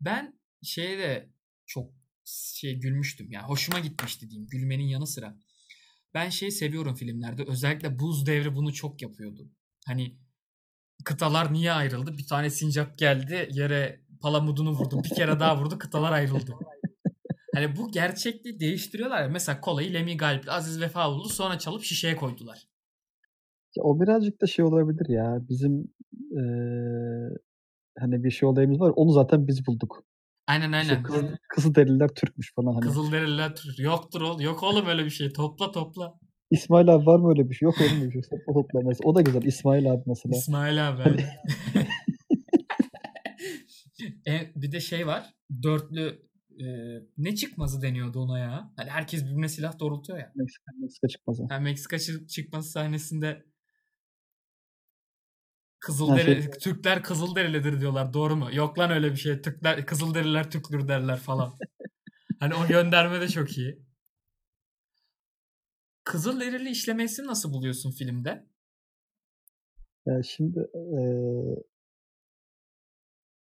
Ben şeye de çok şey gülmüştüm. Yani hoşuma gitmişti diyeyim. Gülmenin yanı sıra. Ben şeyi seviyorum filmlerde. Özellikle Buz Devri bunu çok yapıyordu. Hani kıtalar niye ayrıldı? Bir tane sincap geldi yere palamudunu vurdu. Bir kere daha vurdu kıtalar ayrıldı. Hani bu gerçekliği değiştiriyorlar ya. Mesela kolayı Lemmy Galip'le Aziz Vefa buldu sonra çalıp şişeye koydular. Ya o birazcık da şey olabilir ya bizim eee, hani bir şey olayımız var onu zaten biz bulduk. Aynen İşte aynen. kız, Kızılderililer Türkmüş falan hani. Kızılderililer Türk. Yoktur oğlum. Yok oğlum öyle bir şey. Topla topla. İsmail abi var mı öyle bir şey? Yok öyle bir şey. Topla topla mesela. O da güzel. İsmail abi mesela. İsmail abi. Hani- *laughs* e, bir de şey var. Dörtlü e, ne çıkmazı deniyordu ona ya. Hani herkes birbirine silah doğrultuyor ya. Meksika, Meksika çıkmazı. Yani Meksika çı- çıkması sahnesinde Kızılderi, şey- Türkler Kızılderilidir diyorlar. Doğru mu? Yok lan öyle bir şey. Türkler Kızılderiler Türktür derler falan. *laughs* hani o gönderme de çok iyi. Kızılderili işlemesini nasıl buluyorsun filmde? Ya şimdi eee,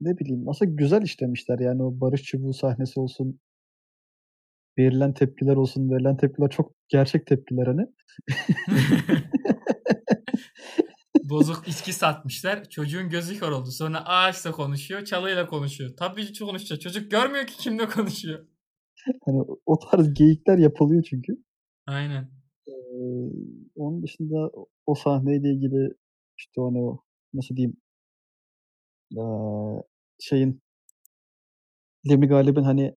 ne bileyim aslında güzel işlemişler yani o barış çubuğu sahnesi olsun verilen tepkiler olsun verilen tepkiler çok gerçek tepkiler hani. *laughs* *laughs* Bozuk içki satmışlar. Çocuğun gözü kör oldu. Sonra ağaçla konuşuyor, çalıyla konuşuyor. Tabii ki konuşacak. Çocuk görmüyor ki kimle konuşuyor. Hani o tarz geyikler yapılıyor çünkü. Aynen. Ee, onun dışında o sahneyle ilgili işte o ne o nasıl diyeyim ee, şeyin Lemi Galip'in hani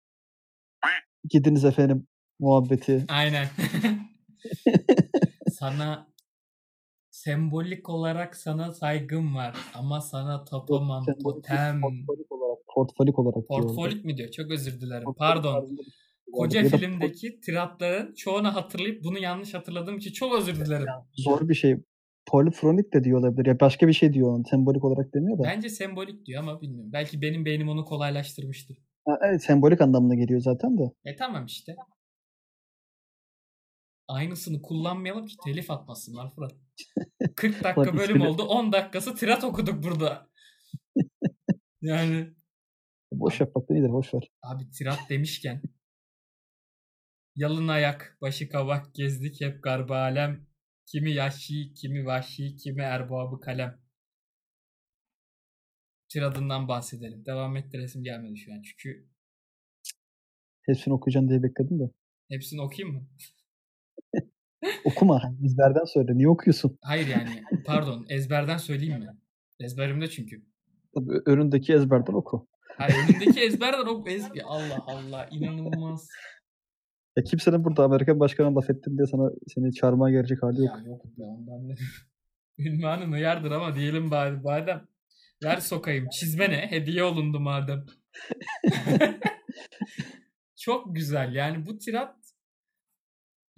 gidiniz efendim muhabbeti. Aynen. *laughs* sana sembolik olarak sana saygım var ama sana tapamam totem. Portfolik olarak, portfolik olarak. Portfolik mi diyor? Çok özür dilerim. Pardon. şey Koca filmdeki tiratların çoğunu hatırlayıp bunu yanlış hatırladığım için çok özür dilerim. zor bir şey. Polifronik de diyor olabilir. Ya başka bir şey diyor. Sembolik olarak demiyor da. Bence sembolik diyor ama bilmiyorum. Belki benim beynim onu kolaylaştırmıştır. Ha, evet sembolik anlamına geliyor zaten de. E tamam işte. Aynısını kullanmayalım ki telif atmasınlar Fırat. *laughs* 40 dakika bölüm oldu. 10 dakikası tirat okuduk burada. *laughs* Yani Boş yapmaktan iyidir. Boş ver. abi tirat demişken yalın ayak, başı kavak gezdik hep garba alem. Kimi yaşlı, kimi vahşi, kimi erbabı kalem. Tiradından bahsedelim. Devam ettiresim gelmedi şu an. Çünkü Hepsini okuyacaksın diye bekledim de. hepsini okuyayım mı? Okuma. Bizlerden söyle. Niye okuyorsun? Hayır yani. Pardon. Ezberden söyleyeyim mi? Ezberimde çünkü. Tabii önündeki ezberden oku. Hayır önündeki ezberden o ez... Ya Allah Allah inanılmaz. Ya kimsenin burada Amerikan başkanına laf ettim diye sana seni çağırmaya gelecek hali yok. Ya yok be ondan ne? *laughs* Ünvanın uyardır ama diyelim bari madem. Ver sokayım. Çizme ne? Hediye olundu madem. *laughs* *laughs* Çok güzel. Yani bu tirat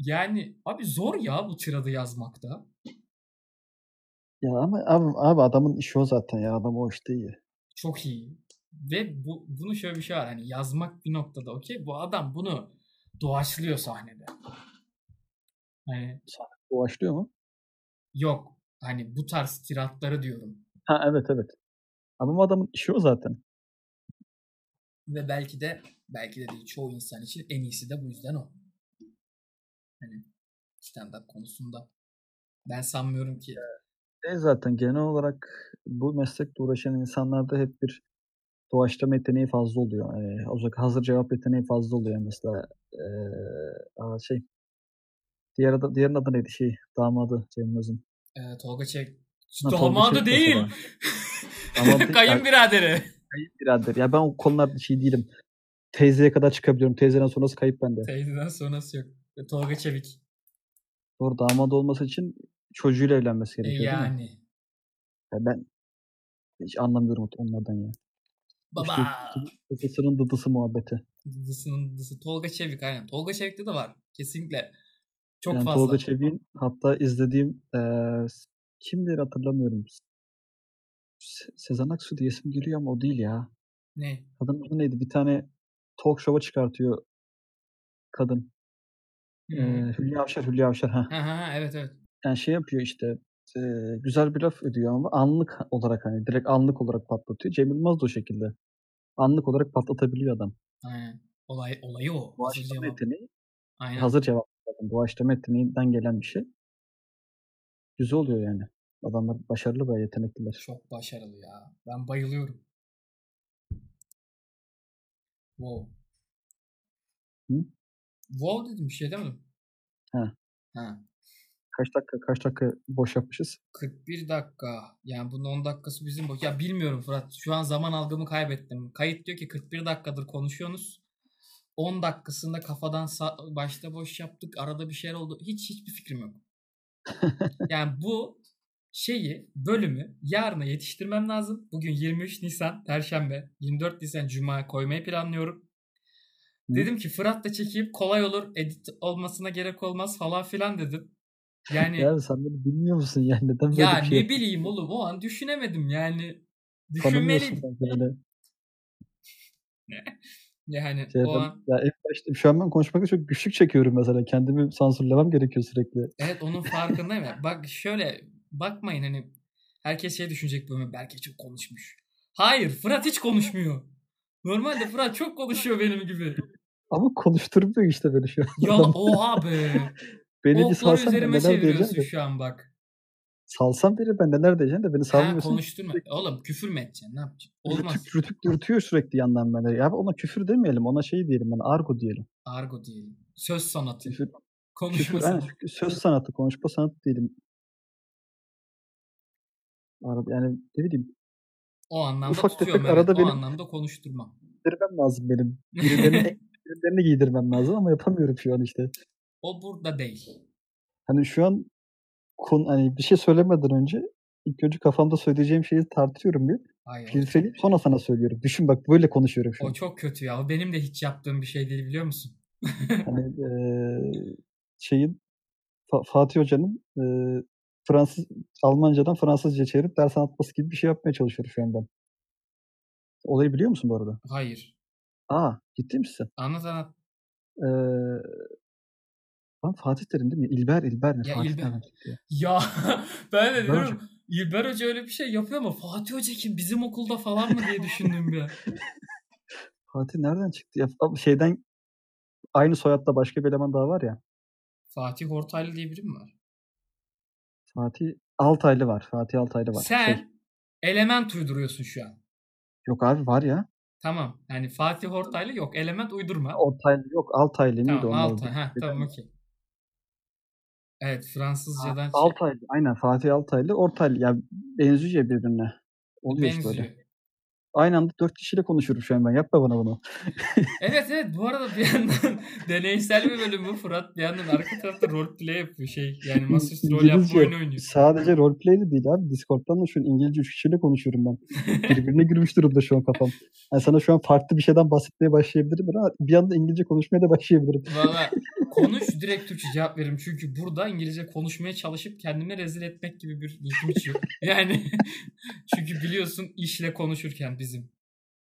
yani abi zor ya bu tiradı yazmakta. Ya ama abi, abi adamın işi o zaten ya. Adam o işte iyi. Çok iyi. Ve bu, bunu şöyle bir şey var. Hani yazmak bir noktada okey. Bu adam bunu doğaçlıyor sahnede. Hani Doğaçlıyor mu? yok. Hani bu tarz tiratları diyorum. Ha evet evet. Ama bu adamın işi o zaten. Ve belki de belki de değil çoğu insan için en iyisi de bu yüzden o. Hani stand-up konusunda. Ben sanmıyorum ki E zaten genel olarak bu meslekle uğraşan insanlarda hep bir doğaçlama yeteneği fazla oluyor. Yani özellikle hazır cevap yeteneği fazla oluyor. Mesela aa, şey diğer adı, diğerinin adı neydi? Şey damadı Cem Yılmaz'ın. e, Tolga Çek Ha, damadı Çevik değil. *laughs* Kayınbiraderi. Birader. Ya ben o konularda şey değilim. Teyzeye kadar çıkabiliyorum. Teyzeden sonrası kayıp bende. Teyzeden sonrası yok. E, Tolga Çevik. Doğru damat olması için çocuğuyla evlenmesi E, gerekiyor değil mi? yani. Ya ben hiç anlamıyorum onlardan ya. Baba. Kızısının dıdısı muhabbeti. Dızısının dısı. Tolga Çevik aynen. Tolga Çevik'te de var. Kesinlikle. Çok yani fazla. Tolga Çevik'in hatta izlediğim eee kimleri hatırlamıyorum. Se- Sezen Aksu diye isim geliyor ama o değil ya. Ne? Kadın adı neydi? Bir tane talk show'a çıkartıyor kadın. Eee Hülya Avşar, Hülya Avşar. Ha. Ha, ha, ha, evet evet. Yani şey yapıyor işte eee, güzel bir laf ediyor ama anlık olarak hani direkt anlık olarak patlatıyor. Cem Yılmaz da o şekilde. Anlık olarak patlatabiliyor adam. Aynen. Olay, olayı o. Bu Hazır açıklama cevap. yeteneği Aynen. hazır cevap zaten. Doğaçlama yeteneğinden gelen bir şey. Güzel oluyor yani. Adamlar başarılı ve yetenekliler. Çok başarılı ya. Ben bayılıyorum. Wow. Hı? Wow dedim bir şey demedim. Ha. Ha. Kaç dakika kaç dakika boş yapmışız? 41 dakika. Yani bunun 10 dakikası bizim bu. Ya bilmiyorum Fırat. Şu an zaman algımı kaybettim. Kayıt diyor ki 41 dakikadır konuşuyorsunuz. 10 dakikasında kafadan sa- başta boş yaptık. Arada bir şeyler oldu. Hiç hiçbir fikrim yok. *laughs* yani bu şeyi, bölümü yarına yetiştirmem lazım. Bugün 23 Nisan Perşembe, 24 Nisan Cuma koymayı planlıyorum. Dedim ki Fırat da çekeyim kolay olur. Edit olmasına gerek olmaz falan filan dedim. Yani Ya sen beni bilmiyor musun yani? *laughs* Neden böyle ya bir şey ne yapıyorsun? bileyim oğlum o an düşünemedim yani. Düşünmeliydim. *laughs* Yani Şey, o ben- an ya ilk başta şu an ben konuşmakta çok güçlük çekiyorum mesela. Kendimi sansürlemem gerekiyor sürekli. evet onun farkındayım ya. *laughs* Bak şöyle bakmayın hani herkes şey düşünecek böyle belki çok konuşmuş. Hayır Fırat hiç konuşmuyor. Normalde Fırat çok konuşuyor benim gibi. Ama konuşturmuyor işte beni şu an. Ya *laughs* oha be. Beni bir salsan üzerime çeviriyorsun şu an bak. Salsam biri ben neler diyeceğim de beni Ha salmıyorsun. konuşturma. Oğlum küfür mü edeceksin? Ne yapacaksın? Olmaz. Rütük rütük dürtüyor sürekli yandan beni. Ya ona küfür demeyelim. Ona şey diyelim ben argo diyelim. Argo diyelim. Söz sanatı. Küfür, Konuşma küfür sanatı. yani söz sanatı, konuşma sanatı diyelim. Yani ne bileyim O anlamda Ufak tutuyorum tefek evet. arada O benim- anlamda konuşturma. giydirmem lazım benim. *laughs* Birilerini, birilerini giydirmem lazım ama yapamıyorum şu an işte. O burada değil. Hani şu an konu, hani bir şey söylemeden önce ilk önce kafamda söyleyeceğim şeyi tartıyorum bir. Hayır. o Filtreleyip sonra sana söylüyorum. Düşün bak böyle konuşuyorum şu O an. çok kötü ya. O benim de hiç yaptığım bir şey değil biliyor musun? Hani eee, şeyin Fa- Fatih Hoca'nın Fransız Almancadan Fransızca çevirip ders anlatması gibi bir şey yapmaya çalışıyorum şu an ben. Olayı biliyor musun bu arada? Hayır. Aa ciddi misin? Anlat anlat. Eee ben Fatih dedim değil mi? İlber İlber ne? Ya Fatih İlber. ya? *laughs* Ya ben de diyorum İlber Hoca öyle bir şey yapıyor ama Fatih Hoca kim? Bizim okulda falan mı diye düşündüm bir. *laughs* Fatih nereden çıktı ya? Şeyden aynı soyadda başka bir eleman daha var ya. Fatih Ortaylı diye biri mi var? Fatih Altaylı var. Fatih Altaylı var. Sen Şey, element uyduruyorsun şu an. yok abi var ya. Tamam. Yani Fatih Ortaylı yok. Element uydurma. Altaylı yok. Altaylı mıydı Tamam onun Altay. Ha, tamam okey. Evet Fransızcadan şey, Altaylı. Aynen Fatih Altaylı. Ortaylı. Ya benziyor birbirine. Oluyor işte benziyor. öyle. Aynı anda dört kişiyle konuşuyorum şu an ben. Yapma bana bunu. *laughs* Evet evet bu arada bir yandan *laughs* deneysel bir bölüm bu Fırat. Bir yandan arka tarafta roleplay yapıyor şey. Yani masaüstü rol yapma oyunu oynuyor. Sadece roleplay de değil abi. Discord'dan da şu an İngilizce üç kişiyle konuşuyorum ben. Birbirine girmiş durumda şu an kafam. Yani sana şu an farklı bir şeyden bahsetmeye başlayabilirim ama bir anda İngilizce konuşmaya da başlayabilirim. Valla *laughs* konuş direkt Türkçe cevap veririm. Çünkü burada İngilizce konuşmaya çalışıp kendimi rezil etmek gibi bir hiç yok. Yani çünkü biliyorsun işle konuşurken bizim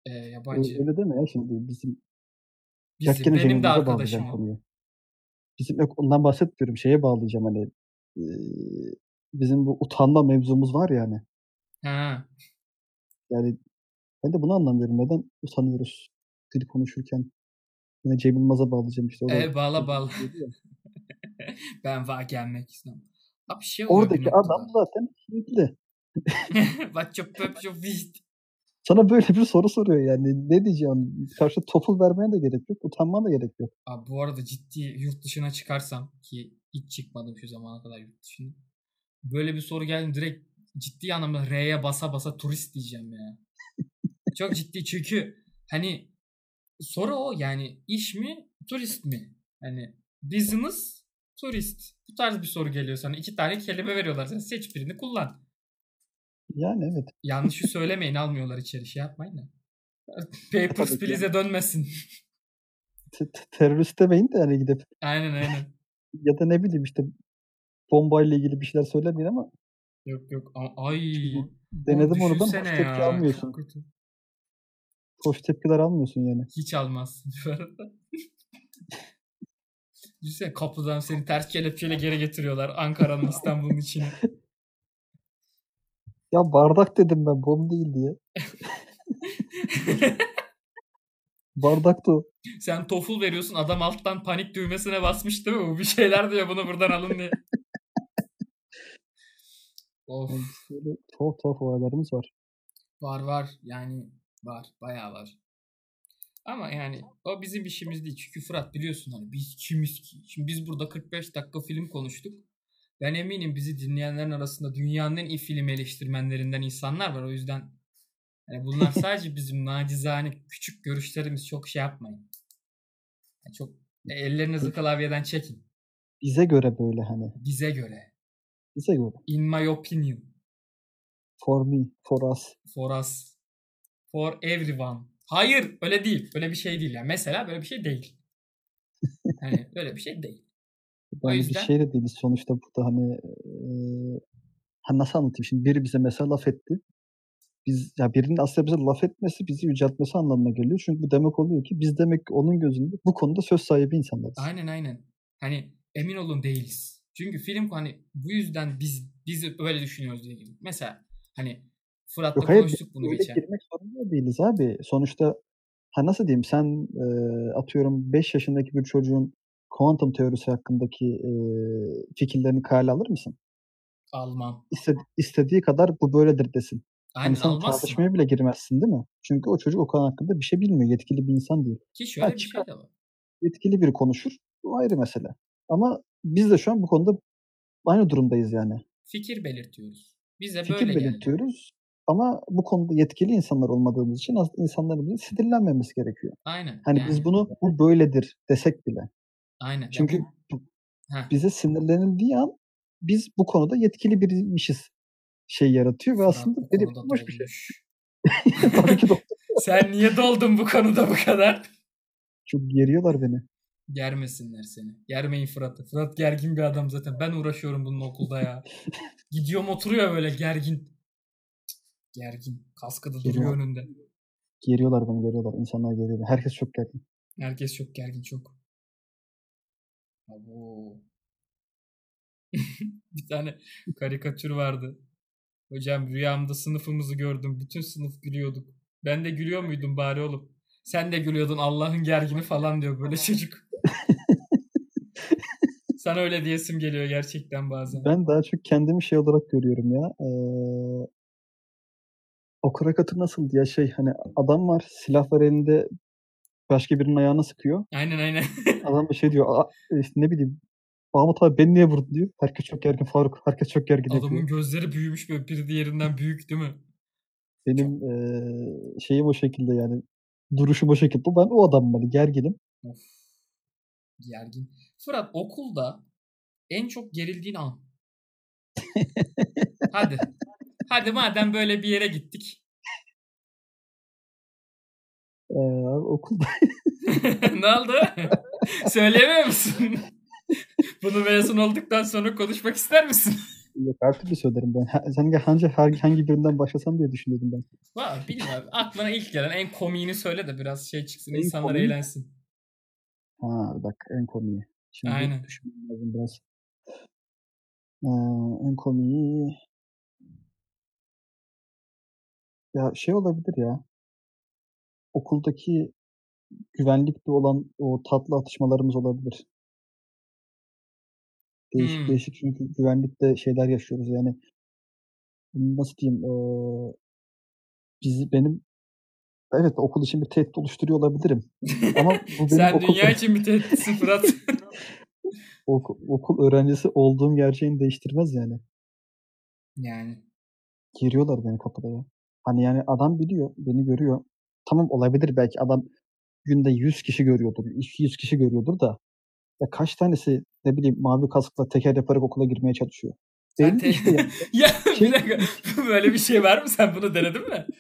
e, yabancı. Öyle deme ya şimdi bizim Bizim, Yakkine benim de arkadaşım konuyu. Bizim yok ondan bahsetmiyorum. Şeye bağlayacağım hani e, bizim bu utanma mevzumuz var ya hani. Ha. Yani ben de bunu anlamıyorum. Neden utanıyoruz dil konuşurken? Yine Cem Yılmaz'a bağlayacağım işte. E, bağla bağla. *laughs* ben var gelmek istemem. Abi şey Oradaki adam zaten Hintli. *laughs* Bak çok çok çok *laughs* wichtig. Sana böyle bir soru soruyor yani. Ne diyeceğim? Karşı topul vermeye de gerek yok. Utanmana da gerek yok. Abi bu arada ciddi yurt dışına çıkarsam ki hiç çıkmadım şu zamana kadar yurt dışına. Böyle bir soru geldi direkt ciddi anlamda R'ye basa basa turist diyeceğim ya. *laughs* Çok ciddi çünkü hani soru o yani iş mi turist mi? Hani business turist. Bu tarz bir soru geliyor sana. iki tane kelime veriyorlar. Sen seç birini kullan. Yani evet. Yanlışı söylemeyin almıyorlar içeri şey yapmayın da. *laughs* Papers. Please'e dönmesin. Te- te- terörist demeyin de hani gidip *laughs* aynen aynen. ya da ne bileyim işte bombayla ilgili bir şeyler söylemeyin ama Yok yok. Ay. denedim onu da hoş tepki ya, almıyorsun. Hoş tepkiler almıyorsun yani. Hiç almazsın *laughs* bu arada. Düşünsene kapıdan seni ters kelepçeyle geri getiriyorlar Ankara'nın İstanbul'un içine. Ya bardak dedim ben bom değil diye. *laughs* Bardak da o. Sen toful veriyorsun adam alttan panik düğmesine basmış değil mi? Bu bir şeyler diyor bunu buradan alın diye. *laughs* of. Böyle tuhaf tuhaf olaylarımız var. Var var yani var bayağı var. Ama yani o bizim işimiz değil. Çünkü Fırat biliyorsun hani biz kimiz ki? Şimdi biz burada 45 dakika film konuştuk. Ben eminim bizi dinleyenlerin arasında dünyanın en iyi film eleştirmenlerinden insanlar var. O yüzden yani bunlar *laughs* sadece bizim nacizane küçük görüşlerimiz. Çok şey yapmayın. Yani çok ellerinizi klavyeden çekin. Bize göre böyle hani. Bize göre. Bize göre. In my opinion. For me, for us. For us. For everyone. Hayır öyle değil. Öyle bir şey değil. Yani mesela böyle bir şey değil. *laughs* hani böyle bir şey değil. Yani yüzden- bir şey de değiliz sonuçta burada hani ha nasıl anlatayım şimdi biri bize mesela laf etti. Biz ya birinin aslında bize laf etmesi bizi yüceltmesi anlamına geliyor. Çünkü bu demek oluyor ki biz demek ki onun gözünde bu konuda söz sahibi insanlarız. Aynen aynen. Hani emin olun değiliz. Çünkü film hani bu yüzden biz biz öyle düşünüyoruz diye. Mesela hani Fırat'la Yok hayır konuştuk bunu geçen. girmek zorunda değiliz abi. Sonuçta ha nasıl diyeyim sen eee, atıyorum 5 yaşındaki bir çocuğun kuantum teorisi hakkındaki eee, fikirlerini kale alır mısın? Almam. İstedi, istediği kadar bu böyledir desin. Aynen Hani sen almazsın. tartışmaya bile girmezsin değil mi? Çünkü o çocuk o konu hakkında bir şey bilmiyor. Yetkili bir insan değil. Ki şöyle Ha, bir şey de var. Yetkili biri konuşur. Bu ayrı mesele. Ama biz de şu an bu konuda aynı durumdayız yani. Fikir belirtiyoruz. Bize Fikir böyle geldi. belirtiyoruz. Ama bu konuda yetkili insanlar olmadığımız için aslında insanların sinirlenmemesi gerekiyor. Aynen. Hani yani, biz bunu bu böyledir desek bile. Aynen. Çünkü Heh, bize sinirlenildiği an biz bu konuda yetkili biriymişiz şey yaratıyor ve aslında benim boş bir şey. *laughs* Tabii ki *laughs* Sen niye doldun bu konuda bu kadar? çok geriyorlar beni. Germesinler seni. Germeyin Fırat'ı. Fırat gergin bir adam zaten. Ben uğraşıyorum bunun okulda ya. Gidiyorum oturuyor böyle gergin. Gergin. Kaskı da duruyor Geriyor. önünde. Geriyorlar beni geriyorlar. İnsanlar geriyorlar. Herkes çok gergin. Herkes çok gergin çok. Abo. *laughs* bir tane karikatür vardı. Hocam rüyamda sınıfımızı gördüm. Bütün sınıf gülüyorduk. Ben de gülüyor muydum bari oğlum? Sen de gülüyordun Allah'ın gergini falan diyor böyle çocuk. *laughs* Sana öyle diyesim geliyor gerçekten bazen. Ben daha çok kendimi şey olarak görüyorum ya. Ee, o karikatür nasıl ya şey hani adam var silah var elinde başka birinin ayağına sıkıyor. Aynen aynen. *laughs* Adam bir şey diyor. "Aa, işte ne bileyim Mahmut abi beni niye vurdun diyor. Herkes çok gergin Faruk. Herkes çok gergin Adamın yapıyor. gözleri büyümüş böyle biri diğerinden büyük değil mi? Benim eee, şeyim o şekilde yani. Duruşum o şekilde. Ben o adamım hani gerginim. Of. Gergin. Fırat okulda en çok gerildiğin an. *laughs* Hadi. Hadi madem böyle bir yere gittik. Abi okulda *laughs* *laughs* ne oldu? Söyleyemiyor musun? Bunu mezun olduktan sonra konuşmak ister misin? yok her türlü söylerim ben. Ha- Sen hangi, hangi, hangi birinden başlasam diye düşünüyordum ben. Valla bilmiyorum. Aklına ilk gelen en komiğini söyle de biraz şey çıksın. En insanlar komiği? eğlensin. Ha bak en komiği. Şimdi Aynen. düşünmem lazım biraz. Eee, en komiği ya şey olabilir ya. Okuldaki güvenlikte olan o tatlı atışmalarımız olabilir. Değişik Hmm. değişik çünkü güvenlikte şeyler yaşıyoruz yani. Nasıl diyeyim? eee, bizi benim evet okul için bir tehdit oluşturuyor olabilirim. Ama bu *laughs* benim Sen okul, dünya için bir tehditsin Fırat. *laughs* okul, okul öğrencisi olduğum gerçeğini değiştirmez yani. yani. Giriyorlar beni kapıda ya. Hani yani adam biliyor, beni görüyor. Tamam olabilir belki adam günde 100 kişi görüyordur, 200 kişi görüyordur da ya kaç tanesi ne bileyim mavi kaskla teker yaparak okula girmeye çalışıyor. Sen te- işte yani. ya *laughs* Şey- bir dakika. *laughs* Böyle bir şey var mı? Sen bunu denedin mi? *laughs*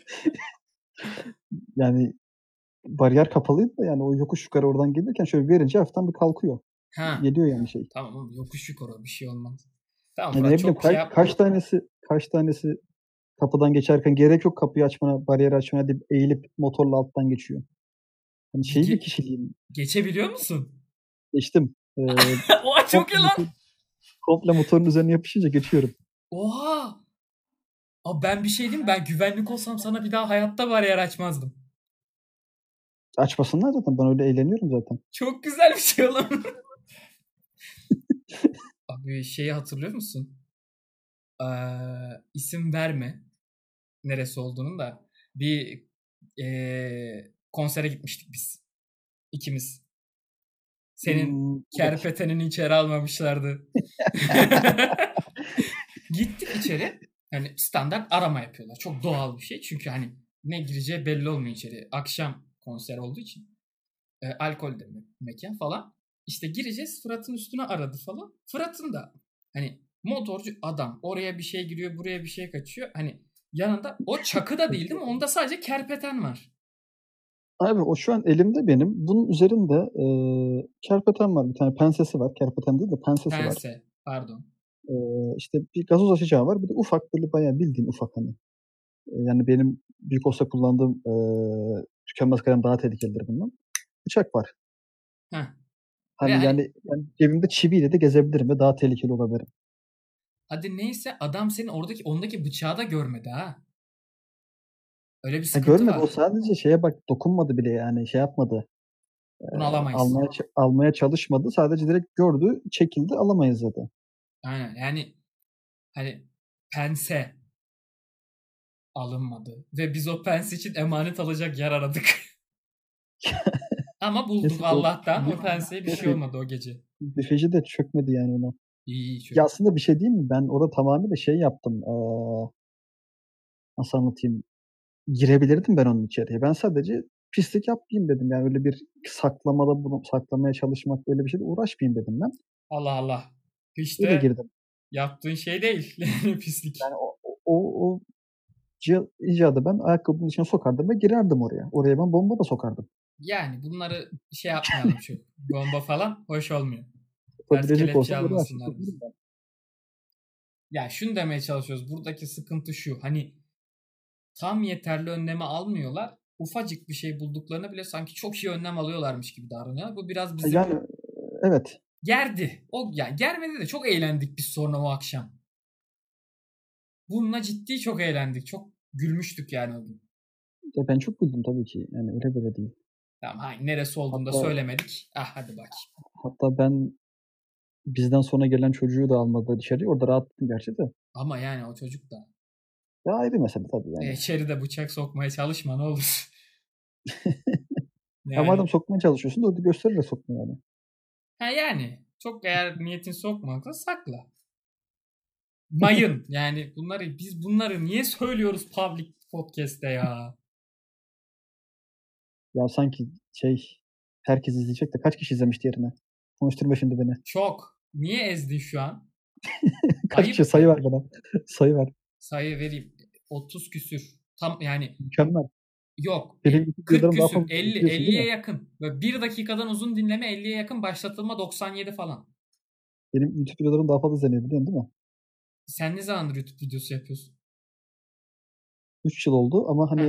Yani bariyer kapalıydı da yani o yokuş yukarı oradan gelirken şöyle verince hafiften bir kalkıyor. Ha. Geliyor yani şey. Tamam oğlum yokuş yukarı bir şey olmaz. Tamam Yani ne bileyim şey yapma. kaç tanesi kaç tanesi kapıdan geçerken gerek yok kapıyı açmana, bariyeri açmana deyip eğilip motorla alttan geçiyor. Hani şey bir kişiliğim. Geçebiliyor musun? Geçtim. *laughs* Ee, Oha çok iyi lan. Komple motorun üzerine yapışınca geçiyorum. Oha. Abi ben bir şey diyeyim ben güvenlik olsam sana bir daha hayatta bariyer açmazdım. Açmasınlar zaten. Ben öyle eğleniyorum zaten. Çok güzel bir şey oğlum. *laughs* Abi şeyi hatırlıyor musun? Ee, isim verme. Neresi olduğunun da. Bir ee, konsere gitmiştik biz. İkimiz. Senin Hmm, kerpetenini içeri almamışlardı. *laughs* Gittik içeri. Hani standart arama yapıyorlar. Çok doğal bir şey. Çünkü hani ne gireceği belli olmuyor içeri. Akşam konser olduğu için. E, alkol de me- mekan falan. İşte gireceğiz. Fırat'ın üstüne aradı falan. Fırat'ın da hani motorcu adam. Oraya bir şey giriyor. Buraya bir şey kaçıyor. Hani yanında o çakı da değil değil mi? Onda sadece kerpeten var. Abi o şu an elimde benim. Bunun üzerinde e, kerpeten var. Bir tane pensesi var. Kerpeten değil de pensesi var. Pense. Pardon. E, işte bir gazoz açacağı var. Bir de ufak böyle bayağı bildiğin ufak hani. E, yani benim büyük olsa kullandığım e, tükenmez kalem daha tehlikelidir bundan. Bıçak var. Heh. Hani Ve hani- yani ben cebimde çiviyle de gezebilirim ve daha tehlikeli olabilirim. Hadi neyse adam senin oradaki ondaki bıçağı da görmedi ha. Öyle bir Ha, sıkıntı görmedi var. o sadece şeye bak dokunmadı bile yani şey yapmadı. Bunu alamayız. Almaya, almaya çalışmadı. Sadece direkt gördü, çekildi, alamayız dedi. Aynen yani Hani pense alınmadı. Ve biz o pense için emanet alacak yer aradık. *laughs* Ama bulduk Allah'tan. O penseye bir şey olmadı o gece. Büfeci de çökmedi yani ona. İyi Ya aslında bir şey diyeyim mi? Ben orada tamamıyla şey yaptım. Ee, nasıl anlatayım? Girebilirdim ben onun içeriye. Ben sadece pislik yapmayayım dedim. Yani öyle bir saklamada bunu saklamaya çalışmak böyle bir şeyle uğraşmayayım dedim ben. Allah Allah. Öyle İşte girdim. yaptığın şey değil. *laughs* Pislik. Yani o, o, o icadı ben ayakkabının içine sokardım ve girerdim oraya. Oraya ben bomba da sokardım. Yani bunları şey yapmayalım şu. Bomba falan hoş olmuyor. Kelepçe olsa almasınlar. Ya şunu demeye çalışıyoruz. Buradaki sıkıntı şu. Hani tam yeterli önlemi almıyorlar. Ufacık bir şey bulduklarını bile sanki çok iyi önlem alıyorlarmış gibi davranıyorlar. Bu biraz bizi Yani evet. gerdi. O ya germedi de çok eğlendik biz sonra o akşam. Bununla ciddi çok eğlendik. Çok gülmüştük yani o gün. Ya ben çok güldüm tabii ki. Yani öyle böyle değil. Tamam hayır, neresi olduğunu da Hatta- söylemedik. Ah hadi bak. Hatta ben bizden sonra gelen çocuğu da almadı dışarı. Orada rahattım gerçi de. Ama yani o çocuk da Ya ayrı mesele tabii yani. e, içeride bıçak sokmaya çalışma ne olur. *laughs* Ya madem sokmaya çalışıyorsun da hadi göster de sokma yani. Ha yani çok eğer niyetin sokmaksa sakla. Mayın *laughs* yani bunları biz bunları niye söylüyoruz public podcast'te ya? Ya sanki şey herkes izleyecek de kaç kişi izlemiş diğerine? Konuşturma şimdi beni. Çok. Niye ezdin şu an? *laughs* Kaç kişi sayı ver bana. *laughs* sayı ver. Sayı vereyim. 30 küsür. Tam yani Mükemmel. yok. Benim E, YouTube 40 videolarım daha küsür. fazla 50 izliyorsun değil 50'ye mi? yakın. Böyle 1 dakikadan uzun dinleme 50'ye yakın başlatılma 97 falan. Benim YouTube videolarım daha fazla izleniyor biliyorsun değil mi? Sen ne zamandır YouTube videosu yapıyorsun? 3 yıl oldu ama hani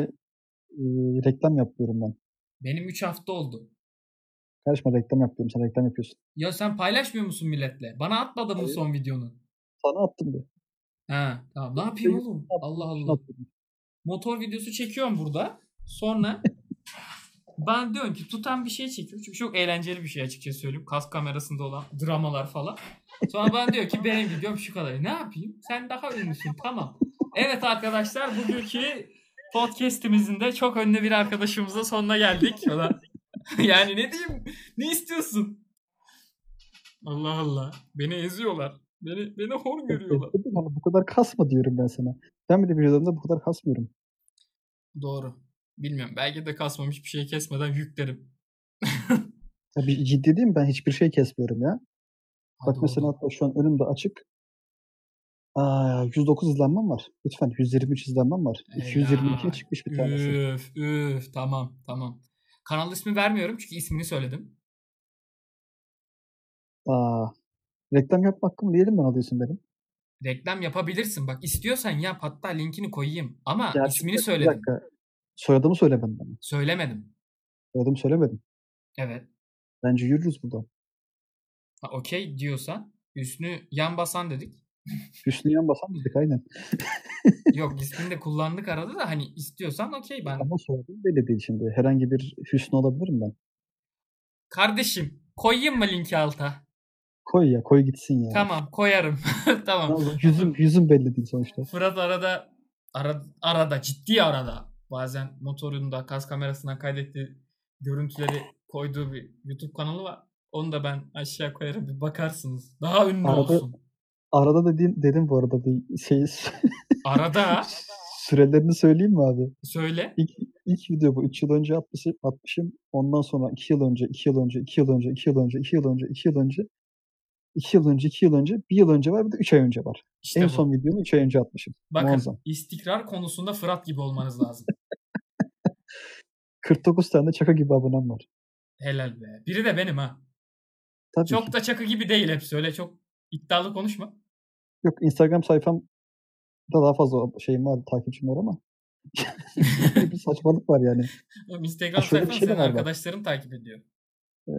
e, reklam yapıyorum ben. Benim 3 hafta oldu. Karışma reklam yapıyorum. Sen reklam yapıyorsun. Ya sen paylaşmıyor musun milletle? Bana atmadın mı Hayır. son videonu? Sana attım bir. Ha, tamam. Ne yapayım oğlum? attım, Allah Allah. attım. Motor videosu çekiyorum burada. Sonra *laughs* ben diyorum ki tutan bir şey çekiyor. Çünkü çok eğlenceli bir şey açıkça söyleyeyim. Kas kamerasında olan dramalar falan. Sonra ben diyor ki benim videom şu kadar. Ne yapayım? Sen daha ünlüsün. Tamam. Evet arkadaşlar bugünkü podcast'imizin de çok ünlü bir arkadaşımızla sonuna geldik. O da- *laughs* yani ne diyeyim? Ne istiyorsun? Allah Allah. Beni eziyorlar. Beni beni hor görüyorlar. Bu kadar kasma diyorum ben sana. Ben bir de videolarımda bu kadar kasmıyorum. Doğru. Bilmiyorum. Belki de kasmamış bir şey kesmeden yüklerim. *laughs* Ya bir ciddi değil mi? Ben hiçbir şey kesmiyorum ya. Bak Hadi mesela oğlum. hatta şu an önümde açık. Aa, 109 izlenmem var. Lütfen 123 izlenmem var. 222'ye Helal. çıkmış bir tanesi. Üf üf tamam tamam. Kanal ismi vermiyorum çünkü ismini söyledim. Aa, reklam yapma hakkımı niye elimden alıyorsun benim? Reklam yapabilirsin. Bak istiyorsan yap. Hatta linkini koyayım. Ama Gerçi ismini dakika, bir söyledim. dakika. Soyadımı söylemedin bana. Söylemedim. Soyadımı söylemedim. Evet. Bence yürürüz buradan. Ha, Okey diyorsan. Hüsnü yan basan dedik. Hüsnü yan basan dedik aynen. *laughs* Yok ismini de kullandık arada da hani istiyorsan okey ben. Ama soyadım belli değil şimdi. Herhangi bir Hüsnü olabilirim ben. Kardeşim koyayım mı linki alta? Koy ya koy gitsin ya. Tamam koyarım. *laughs* tamam. Yüzüm, yüzüm belli değil sonuçta. Fırat arada ara, arada ciddi arada bazen motorunda kas kamerasından kaydettiği görüntüleri koyduğu bir YouTube kanalı var. Onu da ben aşağı koyarım bir bakarsınız. Daha ünlü Arada- olsun. Arada dediğin, dedim bu arada bir şey. *laughs* Arada? Sürelerini söyleyeyim mi abi? Söyle. İlk, ilk video bu. 3 yıl önce atmışım, atmışım. Ondan sonra 2 yıl önce, 2 yıl önce, 2 yıl önce, 2 yıl önce, 2 yıl önce, 2 yıl önce. 2 yıl önce, 2 yıl önce, 1 yıl önce var bir de 3 ay önce var. İşte en bu. son videomu 3 ay önce atmışım. Bakın Muazzam. istikrar konusunda Fırat gibi olmanız lazım. *laughs* 49 tane de çaka gibi abonem var. Helal be. Biri de benim ha. Tabii çok ki. da çakı gibi değil hepsi. Öyle çok iddialı konuşma. Yok Instagram sayfam da daha fazla şeyim var, takipçim var ama *laughs* bir saçmalık var yani. Oğlum Instagram Ha, sayfan şey senin arkadaşların takip ediyor. Ee,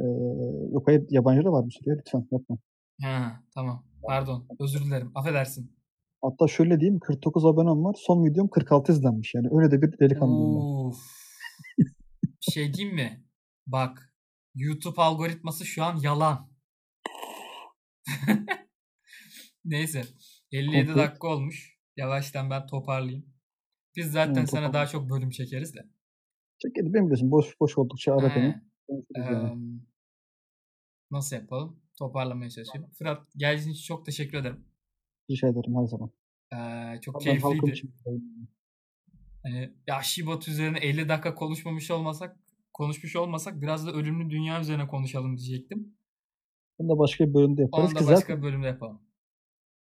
yok hayır yabancı da var bir sürü lütfen yapma. Ha tamam. Pardon. Özür dilerim. Affedersin. Hatta şöyle diyeyim 49 abonem var. Son videom 46 izlenmiş yani. Öyle de bir delikanlıyım ben. Bir şey diyeyim mi? Bak. YouTube algoritması şu an yalan. *laughs* Neyse. 57 Kontrol. dakika olmuş. Yavaştan ben toparlayayım. Biz zaten Tamam, sana daha çok bölüm çekeriz de. Çekildi ben biliyorsun boş boş oldukça ara beni. Yani. Eee, nasıl yapalım? Toparlamaya çalışıyorum. Fırat geldiğin için çok teşekkür ederim. Rica ederim her zaman. Eee, çok halkım keyifliydi. buradayım. Hani Yahşi Batı üzerine 50 dakika konuşmamış olmasak konuşmuş olmasak biraz da ölümlü dünya üzerine konuşalım diyecektim. Bunu da başka bir bölümde yaparız Onu da başka zaten bir bölümde yapalım.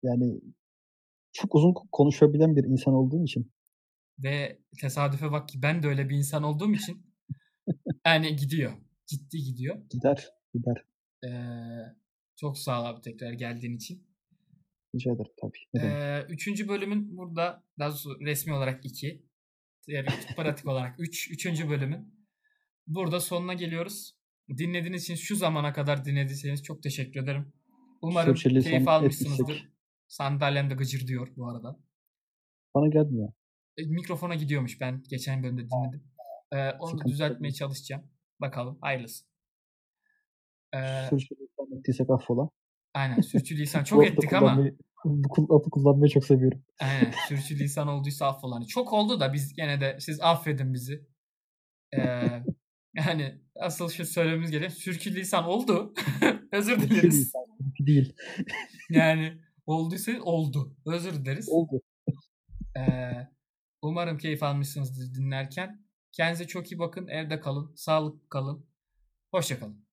Yani çok uzun konuşabilen bir insan olduğum için Ve tesadüfe bak ki ben de öyle bir insan olduğum için yani gidiyor. Ciddi gidiyor. gider gider. Eee, çok sağ ol abi tekrar geldiğin için. Rica ederim tabii. Ee, üçüncü bölümün burada daha doğrusu resmi olarak iki. Diğer pratik olarak üç. Üçüncü bölümün. Burada sonuna geliyoruz. Dinlediğiniz için şu zamana kadar dinlediyseniz çok teşekkür ederim. Umarım keyif almışsınızdır. etmişsek. Sandalyem de gıcır diyor bu arada. Bana gelmiyor. E, mikrofona gidiyormuş ben geçen bölümde dinledim. Ee, onu da düzeltmeye çalışacağım. Bakalım hayırlısı. Ee, Sürçülisan ettiysek affola. aynen sürçülisan *laughs* çok ettik ama Bu lafı kullanmayı çok seviyorum. Aynen. *laughs* Sürçülisan olduysa affola. Hani çok oldu da biz gene de siz affedin bizi. Ee, *laughs* yani asıl şu söylememiz gereken sürçülisan oldu. Özür dileriz. Sürçülisan değil. Yani olduysa oldu. Özür dileriz. Oldu. *laughs* Ee, umarım keyif almışsınızdır dinlerken. Kendinize çok iyi bakın. Evde kalın. Sağlıklı kalın. Hoşça kalın.